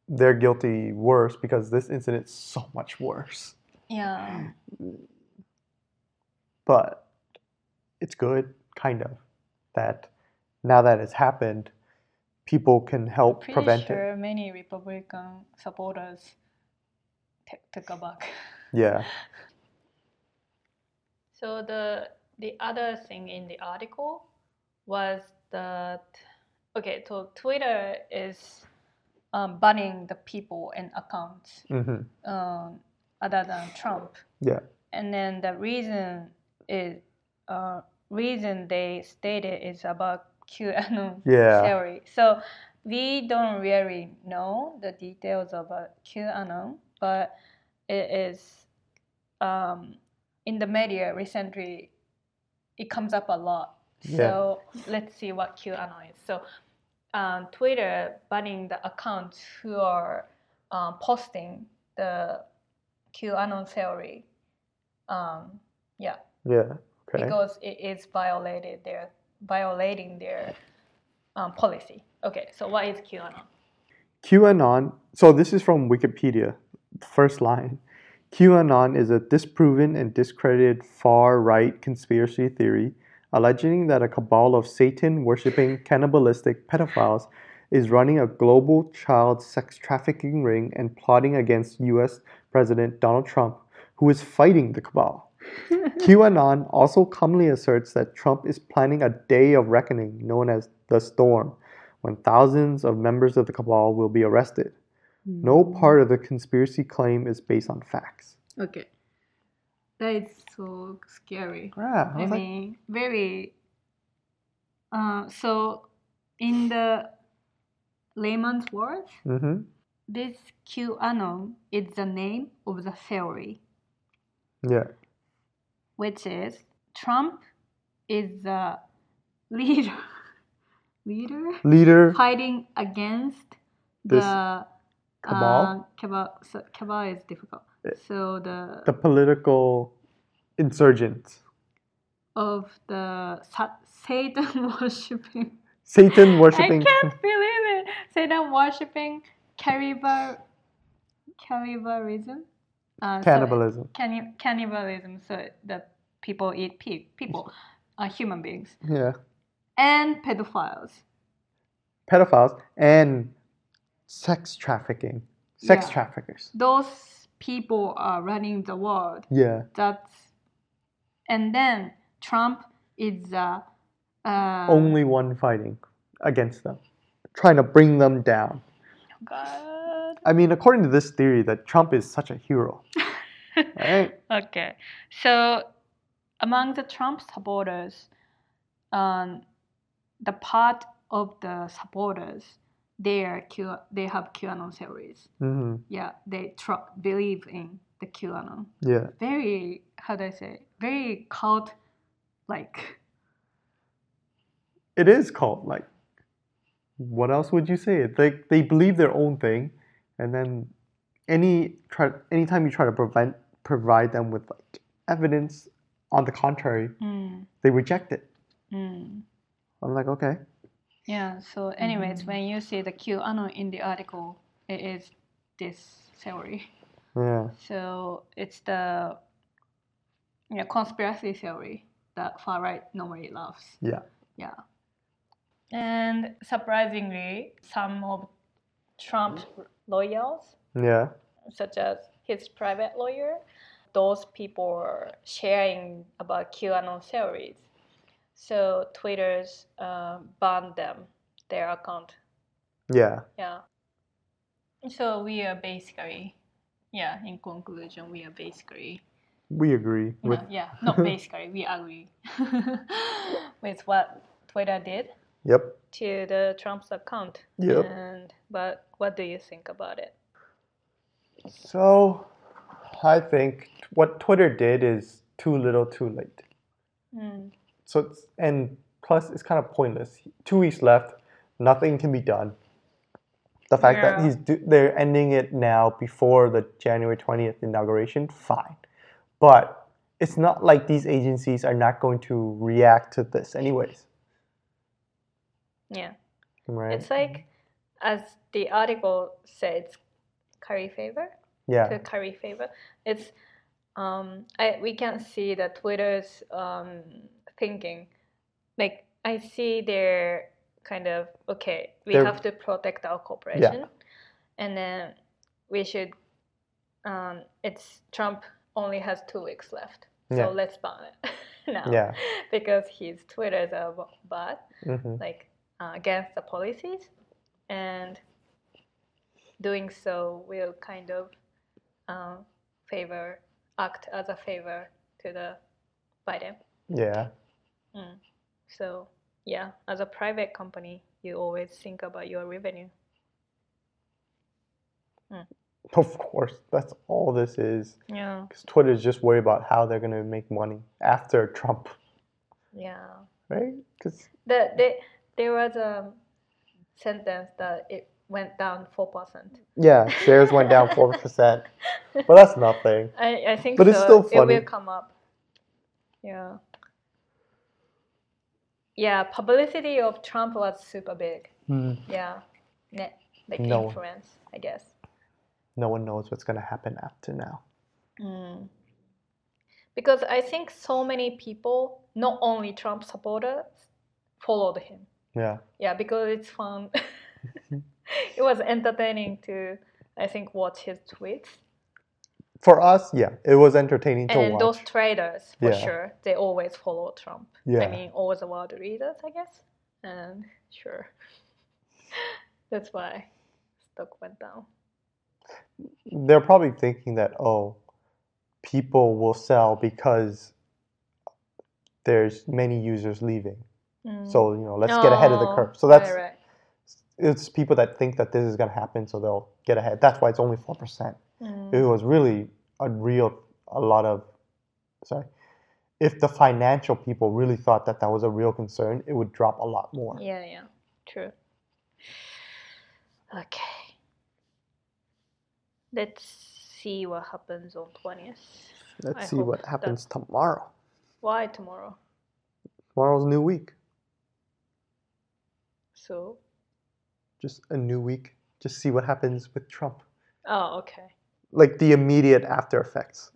they're guilty worse because this incident's so much worse. yeah, But it's good, kind of, that now that it's happened, people can help pretty prevent it. sure many Republican supporters t- took a back. Yeah. So the the other thing in the article was that okay, so Twitter is um, banning the people and accounts hmm um, other than Trump, Yeah. and then the reason is uh, reason they stated is about QAnon Yeah. theory. So we don't really know the details about QAnon, but it is um, in the media recently. It comes up a lot. Yeah. So let's see what QAnon is. So um, Twitter banning the accounts who are um, posting the QAnon theory. Um, yeah, Yeah. Okay. because it is violated their violating their um, policy. Okay, so what is QAnon? QAnon, so this is from Wikipedia, first line. QAnon is a disproven and discredited far right conspiracy theory alleging that a cabal of Satan worshipping cannibalistic pedophiles is running a global child sex trafficking ring and plotting against US President Donald Trump, who is fighting the cabal. QAnon also commonly asserts that Trump is planning a day of reckoning known as the storm, when thousands of members of the cabal will be arrested. No part of the conspiracy claim is based on facts. Okay. That is so scary. Yeah, I I was like, mean, very. Uh, so, in the layman's words, mm-hmm. this QAnon is the name of the theory, yeah, which is Trump is the leader, leader leader fighting against This the cabal? Uh, cabal. So cabal is difficult. Eh, So the, the political insurgents, of the sa- Satan worshipping. Satan worshipping. I can't believe it. Satan worshipping cannibal cannibalism. Uh, so- Cannibalism. canni- cannibalism. So the people eat pig. People, uh, human beings, Yeah, and pedophiles. pedophiles and sex trafficking, sex Yeah. traffickers. Those people are running the world. Yeah, That's and then Trump is the uh, only one fighting against them, trying to bring them down. God. I mean, according to this theory, that Trump is such a hero, right? Okay, so among the Trump supporters, um, the part of the supporters, they are Q, they have QAnon theories. hmm Yeah, they tr- believe in the QAnon. Yeah, Very, how do I say? Very cult, like. it is cult like. What else would you say? They they believe their own thing, and then any try anytime you try to prevent provide them with like evidence on the contrary, Mm, they reject it. mm. I'm like, okay, Yeah. So, anyways, when you see the QAnon in the article, it is this theory. yeah, So it's the yeah, conspiracy theory that far right normally loves. yeah, Yeah. And surprisingly, some of Trump's lawyers, yeah, such as his private lawyer, those people are sharing about QAnon theories. So Twitter's uh, banned them, their account. yeah. Yeah. So we are basically, yeah, in conclusion, we are basically We agree with no, yeah, not basically, we agree with what Twitter did yep. to the Trump's account. Yep. But what do you think about it? So, I think what Twitter did is too little, too late. Mm, So it's, and plus it's kind of pointless. Two weeks left, nothing can be done. The fact that he's do, they're ending it now before the January twentieth inauguration, fine, but it's not like these agencies are not going to react to this anyways, yeah, right? it's like as the article says, curry favor yeah, to curry favor. It's um, I we can see that Twitter's um, thinking. Like I see their kind of okay, we They're- have to protect our corporation, yeah. and then we should. Um, it's Trump only has two weeks left, so Yeah. let's ban it now. Yeah. because his Twitter's are b- bad, hmm like uh, against the policies, and doing so will kind of um, favor act as a favor to the Biden. yeah, mm. So yeah, as a private company, you always think about your revenue. Mm. of course. That's all this is. Yeah, Because Twitter is just worried about how they're gonna make money after Trump, yeah. right? Because The, the, there was a sentence that it went down four percent. yeah, shares went down four percent, but that's nothing. I, I think But so. it's still funny. It will come up. Yeah. yeah, publicity of Trump was super big. Hmm. Yeah, net like No. influence, I guess. No one knows what's going to happen after now. Mm. Because I think so many people, not only Trump supporters, followed him. Yeah. Yeah, because it's fun. it was entertaining to, I think, watch his tweets. For us, yeah, it was entertaining to watch. And watch. those traders, for Yeah. sure, they always follow Trump. yeah. I mean, all the world readers, I guess. And sure. That's why stock went down. They're probably thinking that, oh, people will sell because there's many users leaving. Mm. So, you know, let's get ahead of the Oh, curve. So that's right, right. it's people that think that this is going to happen, so they'll get ahead. That's why it's only 4%. Mm. It was really a real, a lot of, sorry, if the financial people really thought that that was a real concern, it would drop a lot more. Yeah, yeah, true. Okay. Let's see what happens on 20th. Let's I see what happens tomorrow. Why tomorrow? Tomorrow's a new week. So, Just a new week. Just see what happens with Trump. oh, okay. Like the immediate after effects.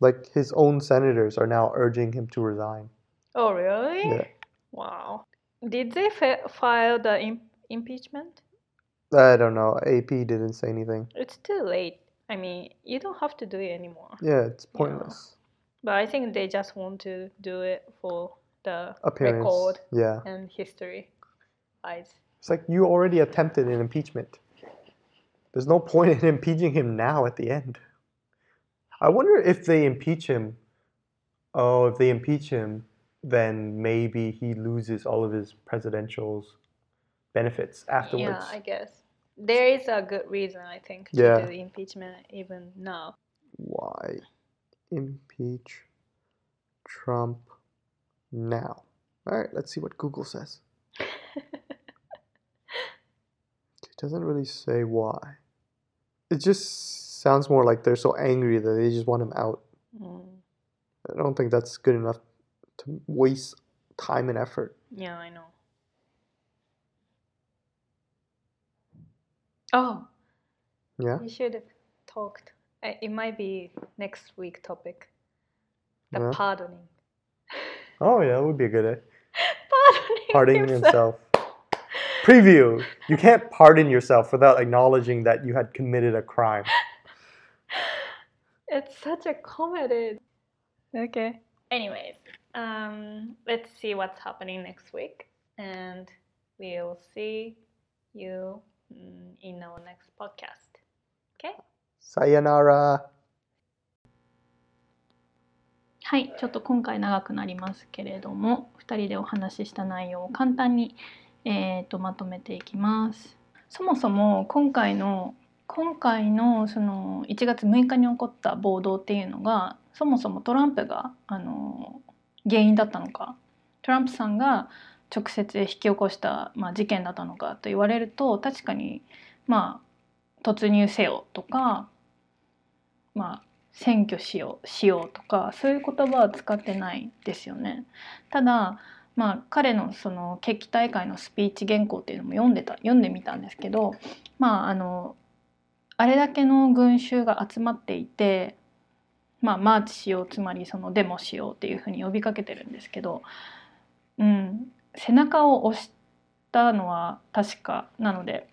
Like his own senators are now urging him to resign. Oh, really? Yeah. Wow. Did they fa- file the im- impeachment? I don't know. AP didn't say anything. It's too late. I mean, you don't have to do it anymore. Yeah, it's pointless. But I think they just want to do it for the Appearance. record Yeah. and history It's like you already attempted an impeachment. There's no point in impeaching him now at the end. I wonder if they impeach him. Oh, if they impeach him, then maybe he loses all of his presidential's benefits afterwards. Yeah, I guess. There is a good reason, I think, to Yeah. do impeachment even now. Why impeach Trump now? All right, let's see what Google says. It doesn't really say why. It just sounds more like they're so angry that they just want him out. Mm. I don't think that's good enough to waste time and effort. Yeah, I know. Oh, Yeah? we should have talked. It might be next week topic. The Yeah. pardoning. Oh, yeah, that would be a good idea. Pardoning, Pardoning himself Preview. You can't pardon yourself without acknowledging that you had committed a crime. It's such a comedy. Okay. Anyways, um, let's see what's happening next week, and we'll see you mm, in our next podcast. Okay. Sayonara. はい、ちょっと今回長くなりますけれども2人でお話しした内容を簡単に、 えー、とまとめていきます。そもそも今回の今回のその1月6日に起こった暴動っていうのがそもそもトランプがあの原因だったのかトランプさんが直接引き起こした、まあ、事件だったのかと言われると確かにまあ突入せよとかまあ選挙しようしようとかそういう言葉は使ってないですよね。ただまあ彼のその決起大会のスピーチ原稿っていうのも読んでた読んでみたんですけどまああのあれだけの群衆が集まっていて、まあ、マーチしようつまりそのデモしようっていうふうに呼びかけてるんですけど、うん、背中を押したのは確かなので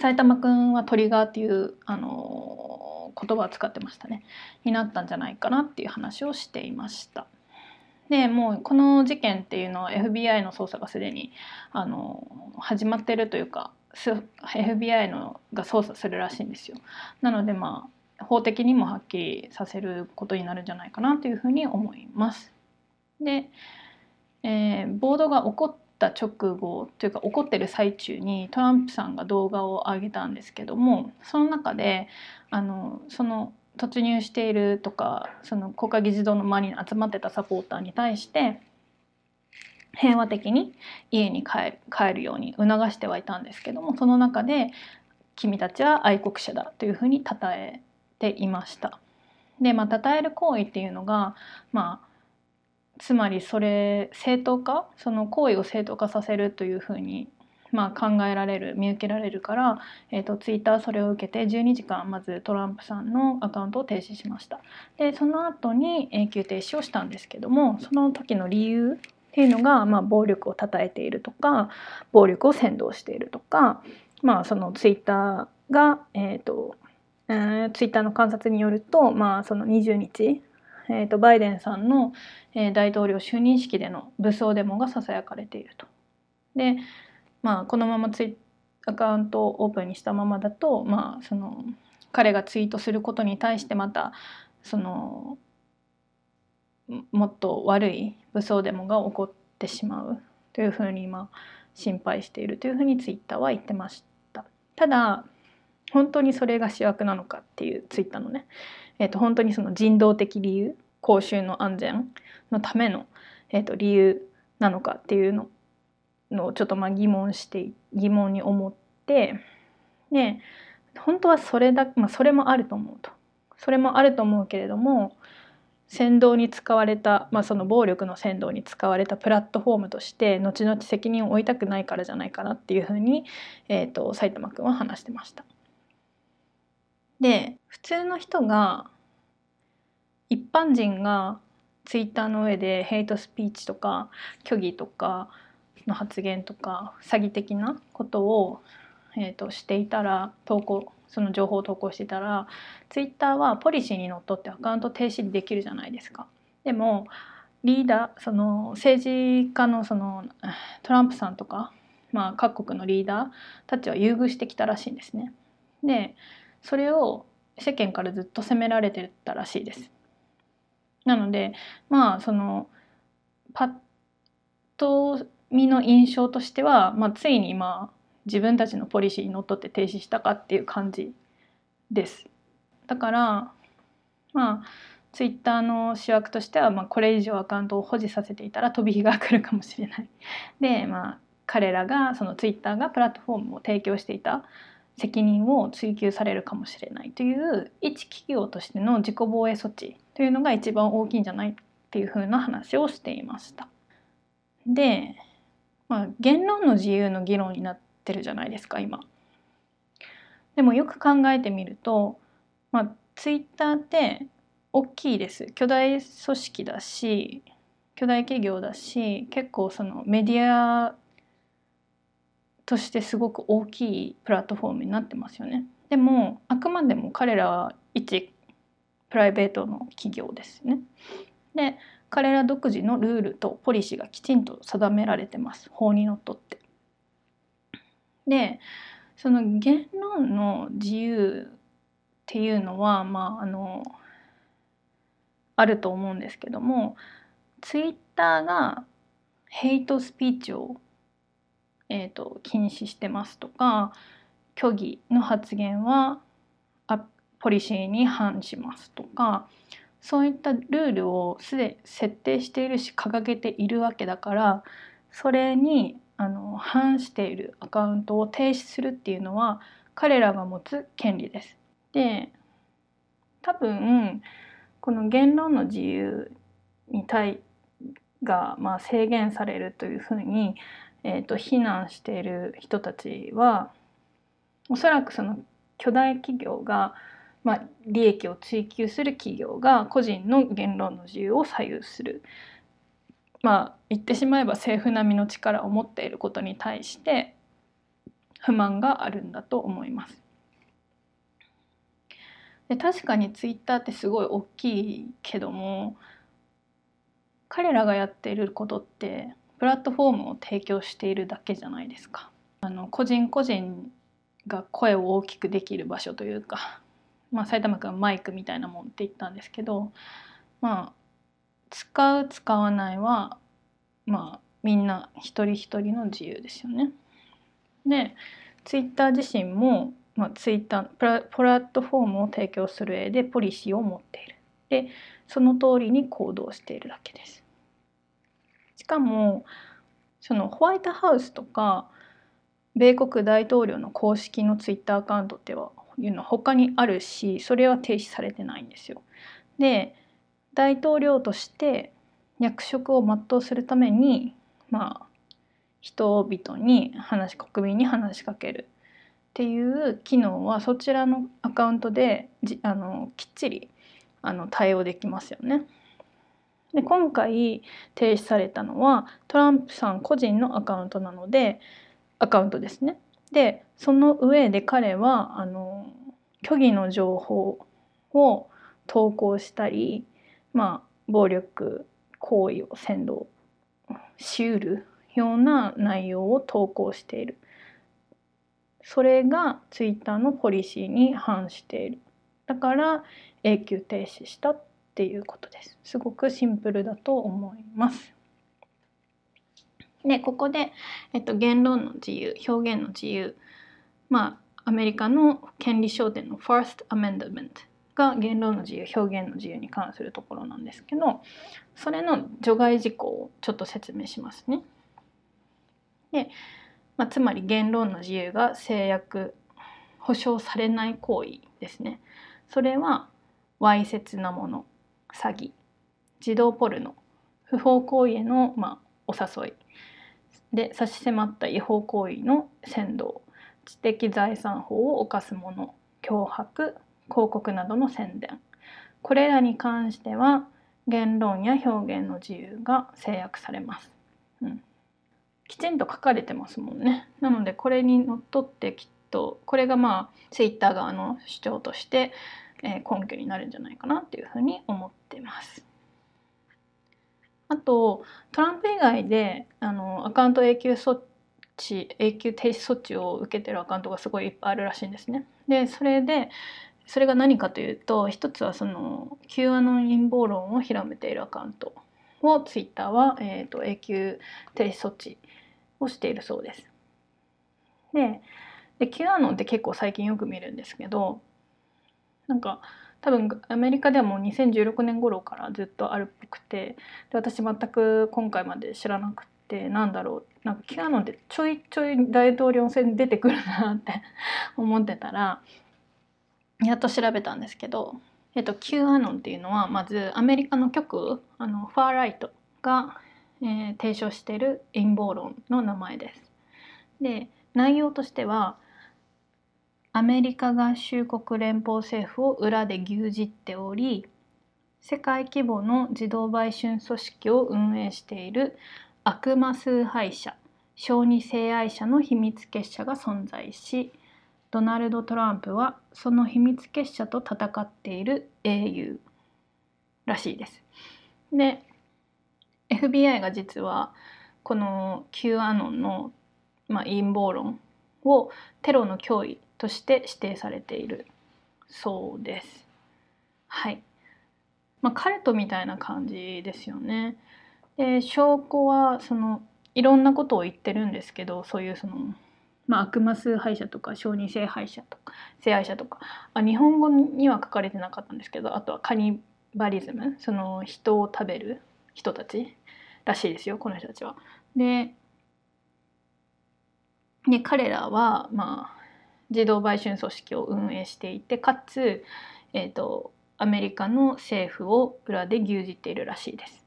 埼玉くんはトリガーっていうあの言葉を使ってましたねになったんじゃないかなっていう話をしていました。でもうこの事件っていうのは FBI の捜査がすでにあの始まってるというか FBI のが捜査するらしいんですよ。なのでまあ法的にもはっきりさせることになるんじゃないかなというふうに思います。で、えー暴動が起こった直後というか起こってる最中にトランプさんが動画を上げたんですけどもその中であのその突入しているとかその国会議事堂の周りに集まってたサポーターに対して平和的に家に帰る帰るように促してはいたんですけどもその中で「君たちは愛国者だ」というふうに称えていました。でまあ称える行為っていうのがまあつまりそれ正当化その行為を正当化させるというふうにまあ、考えられる見受けられるから、えーと、ツイッターそれを受けて12時間まずトランプさんのアカウントを停止しましたでその後に永久停止をしたんですけどもその時の理由っていうのが、まあ、暴力をたたえているとか暴力を扇動しているとか、まあ、そのツイッターが、えーとえー、ツイッターの観察によると、まあ、その20日えーと、バイデンさんの、えー、大統領就任式での武装デモがささやかれていると。でまあ、このままツイアカウントをオープンにしたままだと、まあ、その彼がツイートすることに対してまたそのもっと悪い武装デモが起こってしまうというふうに今心配しているというふうにツイッターは言ってました。ただ本当にそれが主役なのかっていうツイッターのね、えー、と本当にその人道的理由公衆の安全のための、えー、と理由なのかっていうののをちょっとまあ疑問して疑問に思ってで本当はそれだ、まあ、それもあると思うとそれもあると思うけれども扇動に使われた、まあ、その暴力の扇動に使われたプラットフォームとして後々責任を負いたくないからじゃないかなっていうふうに、えーと、と埼玉くんは話してました。で普通の人が一般人がツイッターの上でヘイトスピーチとか虚偽とかの発言とか詐欺的なことを、えーと、していたら投稿その情報を投稿してたらツイッターはポリシーにのっとってアカウント停止できるじゃないですか。でもリーダーその政治家のそのトランプさんとか、まあ、各国のリーダーたちは優遇してきたらしいんですね。でそれを世間からずっと責められてたらしいです。なのでまあそのパッと見の印象としては、まあ、ついに今自分たちのポリシーにのっとって停止したかっていう感じです。だからまあツイッターの主役としては、まあ、これ以上アカウントを保持させていたら飛び火が来るかもしれない。でまあ彼らがそのツイッターがプラットフォームを提供していた責任を追及されるかもしれないという一企業としての自己防衛措置というのが一番大きいんじゃないっていうふうな話をしていました。でまあ、言論の自由の議論になってるじゃないですか今。でもよく考えてみると、まあ、ツイッターって大きいです巨大組織だし巨大企業だし結構そのメディアとしてすごく大きいプラットフォームになってますよね。でもあくまでも彼らは一プライベートの企業ですよね。で彼ら独自のルールとポリシーがきちんと定められてます法にのっとって。でその言論の自由っていうのはまああのあると思うんですけどもツイッターがヘイトスピーチを、えーと、禁止してますとか虚偽の発言はポリシーに反しますとかそういったルールをすでに設定しているし掲げているわけだからそれにあの反しているアカウントを停止するっていうのは彼らが持つ権利です。で多分この言論の自由に対が、まあ、制限されるというふうに、えーと非難している人たちはおそらくその巨大企業がまあ、利益を追求する企業が個人の言論の自由を左右する。まあ言ってしまえば政府並みの力を持っていることに対して不満があるんだと思います。で確かにツイッターってすごい大きいけども彼らがやっていることってプラットフォームを提供しているだけじゃないですか。あの個人個人が声を大きくできる場所というかまあ、埼玉君はマイクみたいなもんって言ったんですけどまあ使う使わないはまあみんな一人一人の自由ですよね。でツイッター自身も、まあ、ツイッタープラプラットフォームを提供する上でポリシーを持っている。でその通りに行動しているだけです。しかもそのホワイトハウスとか米国大統領の公式のツイッターアカウントってはいうのは他にあるしそれは停止されてないんですよ。で大統領として役職を全うするためにまあ人々に話国民に話しかけるっていう機能はそちらのアカウントでじあのきっちりあの対応できますよね。で今回停止されたのはトランプさん個人のアカウントなのでアカウントですね。でその上で彼はあの虚偽の情報を投稿したり、まあ、暴力行為を扇動しうるような内容を投稿している。それがツイッターのポリシーに反している。だから永久停止したっていうことです。すごくシンプルだと思います。でここで、えっと、言論の自由表現の自由まあアメリカの権利商店の First Amendment が言論の自由表現の自由に関するところなんですけどそれの除外事項をちょっと説明しますね。で、まあ、つまり言論の自由が制約保障されない行為ですね。それはわいせつなもの詐欺児童ポルノ不法行為への、まあ、お誘いで差し迫った違法行為の扇動知的財産法を犯す者脅迫広告などの宣伝。これらに関しては言論や表現の自由が制約されます、うん、きちんと書かれてますもんね。なのでこれにのっとってきっとこれがまあツイッター側の主張として、えー、根拠になるんじゃないかなっていうふうに思ってます。あとトランプ以外であのアカウント永久措置永久停止措置を受けてるアカウントがすごいいっぱいあるらしいんですね。でそれでそれが何かというと一つはその Q アノン陰謀論を広めているアカウントをツイッターは、えーと、永久停止措置をしているそうです。でで Q アノンって結構最近よく見るんですけどなんか多分アメリカではもう2016年頃からずっとあるっぽくてで私全く今回まで知らなくてなんだろうなんか Q アノンってちょいちょい大統領選出てくるなって 思ってたらやっと調べたんですけど、えっと、Q アノンっていうのはまずアメリカの極あのファーライトが、えー、提唱している陰謀論の名前です。で内容としてはアメリカ合衆国連邦政府を裏で牛耳っており世界規模の自動売春組織を運営している悪魔崇拝者小児性愛者の秘密結社が存在しドナルド・トランプはその秘密結社と戦っている英雄らしいです。で FBI が実はこの Q アノンの、まあ、陰謀論をテロの脅威として指定されているそうです。はい。まあ、カルトみたいな感じですよね。で証拠はそのいろんなことを言ってるんですけどそういうそのまあ、悪魔崇拝者とか小児性拝者とか性愛者とかあ日本語には書かれてなかったんですけどあとはカニバリズムその人を食べる人たちらしいですよこの人たちは。でで彼らは、まあ、児童売春組織を運営していてかつ、えーと、アメリカの政府を裏で牛耳っているらしいです。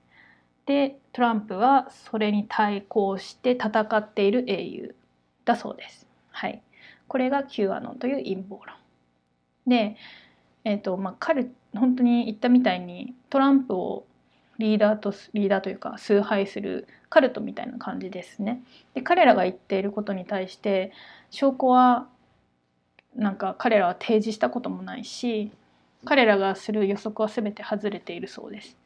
でトランプはそれに対抗して戦っている英雄だそうです。はい、これが Q アノンという陰謀論。で、えーとまあ、彼本当に言ったみたいにトランプをリーダーとリーダーというか崇拝するカルトみたいな感じですね。で彼らが言っていることに対して証拠はなんか彼らは提示したこともないし彼らがする予測は全て外れているそうです。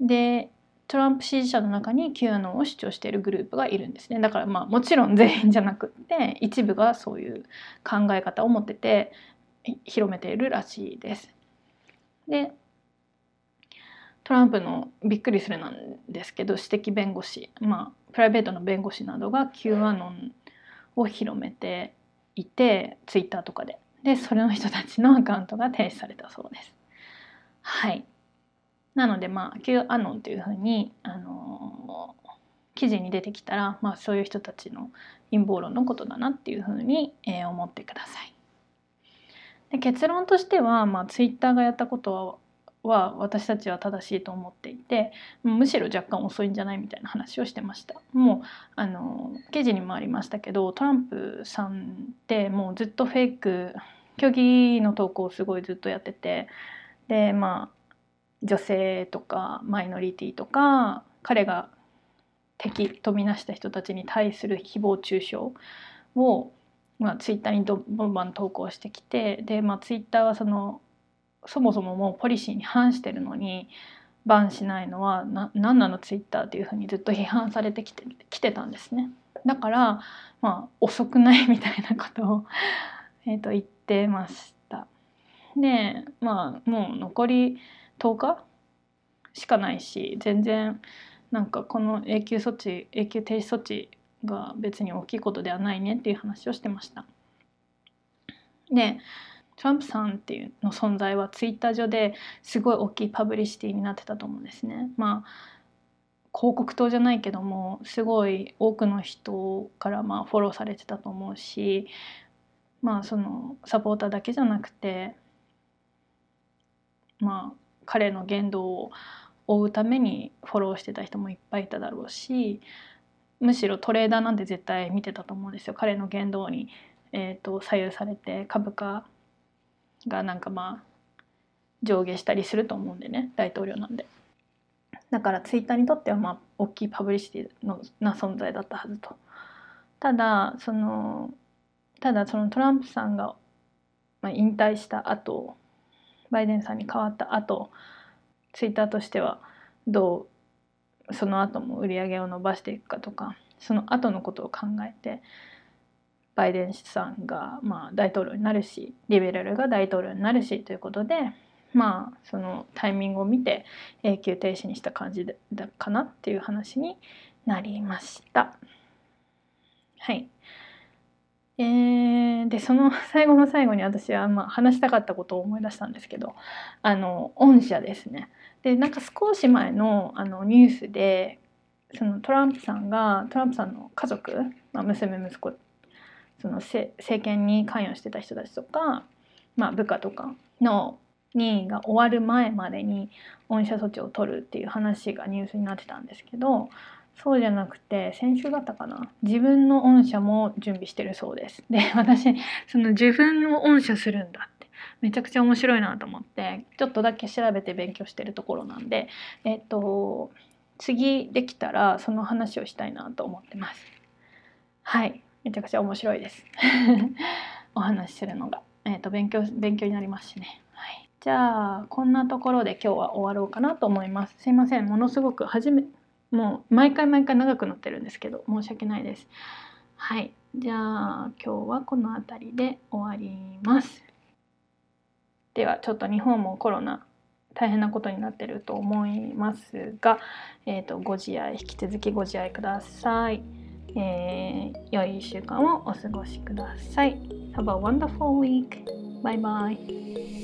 でトランプ支持者の中に Q アノンを主張しているグループがいるんですねだからまあもちろん全員じゃなくって一部がそういう考え方を持ってて広めているらしいです。でトランプのびっくりするなんですけど私的弁護士まあプライベートの弁護士などが Q アノンを広めていてツイッターとかででそれの人たちのアカウントが停止されたそうです。はいなのでまあ Q アノンというふうに、あのー、記事に出てきたら、まあ、そういう人たちの陰謀論のことだなっていうふうに、えー、思ってください。で結論としては、まあ、ツイッターがやったことはは私たちは正しいと思っていてむしろ若干遅いんじゃないみたいな話をしてました。もうあの記事にもありましたけどトランプさんってもうずっとフェイク虚偽の投稿をすごいずっとやっててでまあ女性とかマイノリティとか彼が敵とみなした人たちに対する誹謗中傷を、まあ、ツイッターにどバンバン投稿してきてで、まあ、ツイッターはそのそもそももうポリシーに反してるのにバンしないのはな何なのツイッターっていうふうにずっと批判されてきてきてたんですね。だからまあ遅くないみたいなことを えと言ってました。でまあもう残り10日しかないし全然なんかこの永久措置永久停止措置が別に大きいことではないねっていう話をしてました。でトランプさんっていうの存在はツイッター上ですごい大きいパブリシティになってたと思うんですね。まあ広告塔じゃないけどもすごい多くの人からまあフォローされてたと思うしまあそのサポーターだけじゃなくてまあ彼の言動を追うためにフォローしてた人もいっぱいいただろうしむしろトレーダーなんて絶対見てたと思うんですよ彼の言動に、えーと、左右されて株価がなんかまあ上下したりすると思うんでね大統領なんで。だからツイッターにとってはまあ大きいパブリシティのな存在だったはずと。ただそのただそのトランプさんが、ま、引退した後バイデンさんに変わった後ツイッターとしてはどうその後も売り上げを伸ばしていくかとかその後のことを考えてバイデン氏さんがまあ大統領になるしリベラルが大統領になるしということでまあそのタイミングを見て永久停止にした感じだかなっていう話になりました。はい。えー、でその 最後の最後に私はまあ話したかったことを思い出したんですけどあの御社ですね。でなんか少し前のあのニュースでそのトランプさんがトランプさんの家族、まあ、娘息子その政権に関与してた人たちとか、まあ、部下とかの任意が終わる前までに恩赦措置を取るっていう話がニュースになってたんですけどそうじゃなくて先週だったかな自分の恩赦も準備してるそうです。で私その自分を恩赦するんだってめちゃくちゃ面白いなと思ってちょっとだけ調べて勉強してるところなんでえっ、と次できたらその話をしたいなと思ってますはいめちゃくちゃ面白いです。お話しするのが、えーと、勉強勉強になりますしね。はい。じゃあこんなところで今日は終わろうかなと思います。すいません。ものすごく初めもう毎回毎回長くなってるんですけど申し訳ないです。はい。じゃあ今日はこの辺りで終わります。ではちょっと日本もコロナ大変なことになってると思いますが、えーと、ご自愛引き続きご自愛ください、えー、良い1週間をお過ごしください Have a wonderful week. Bye bye.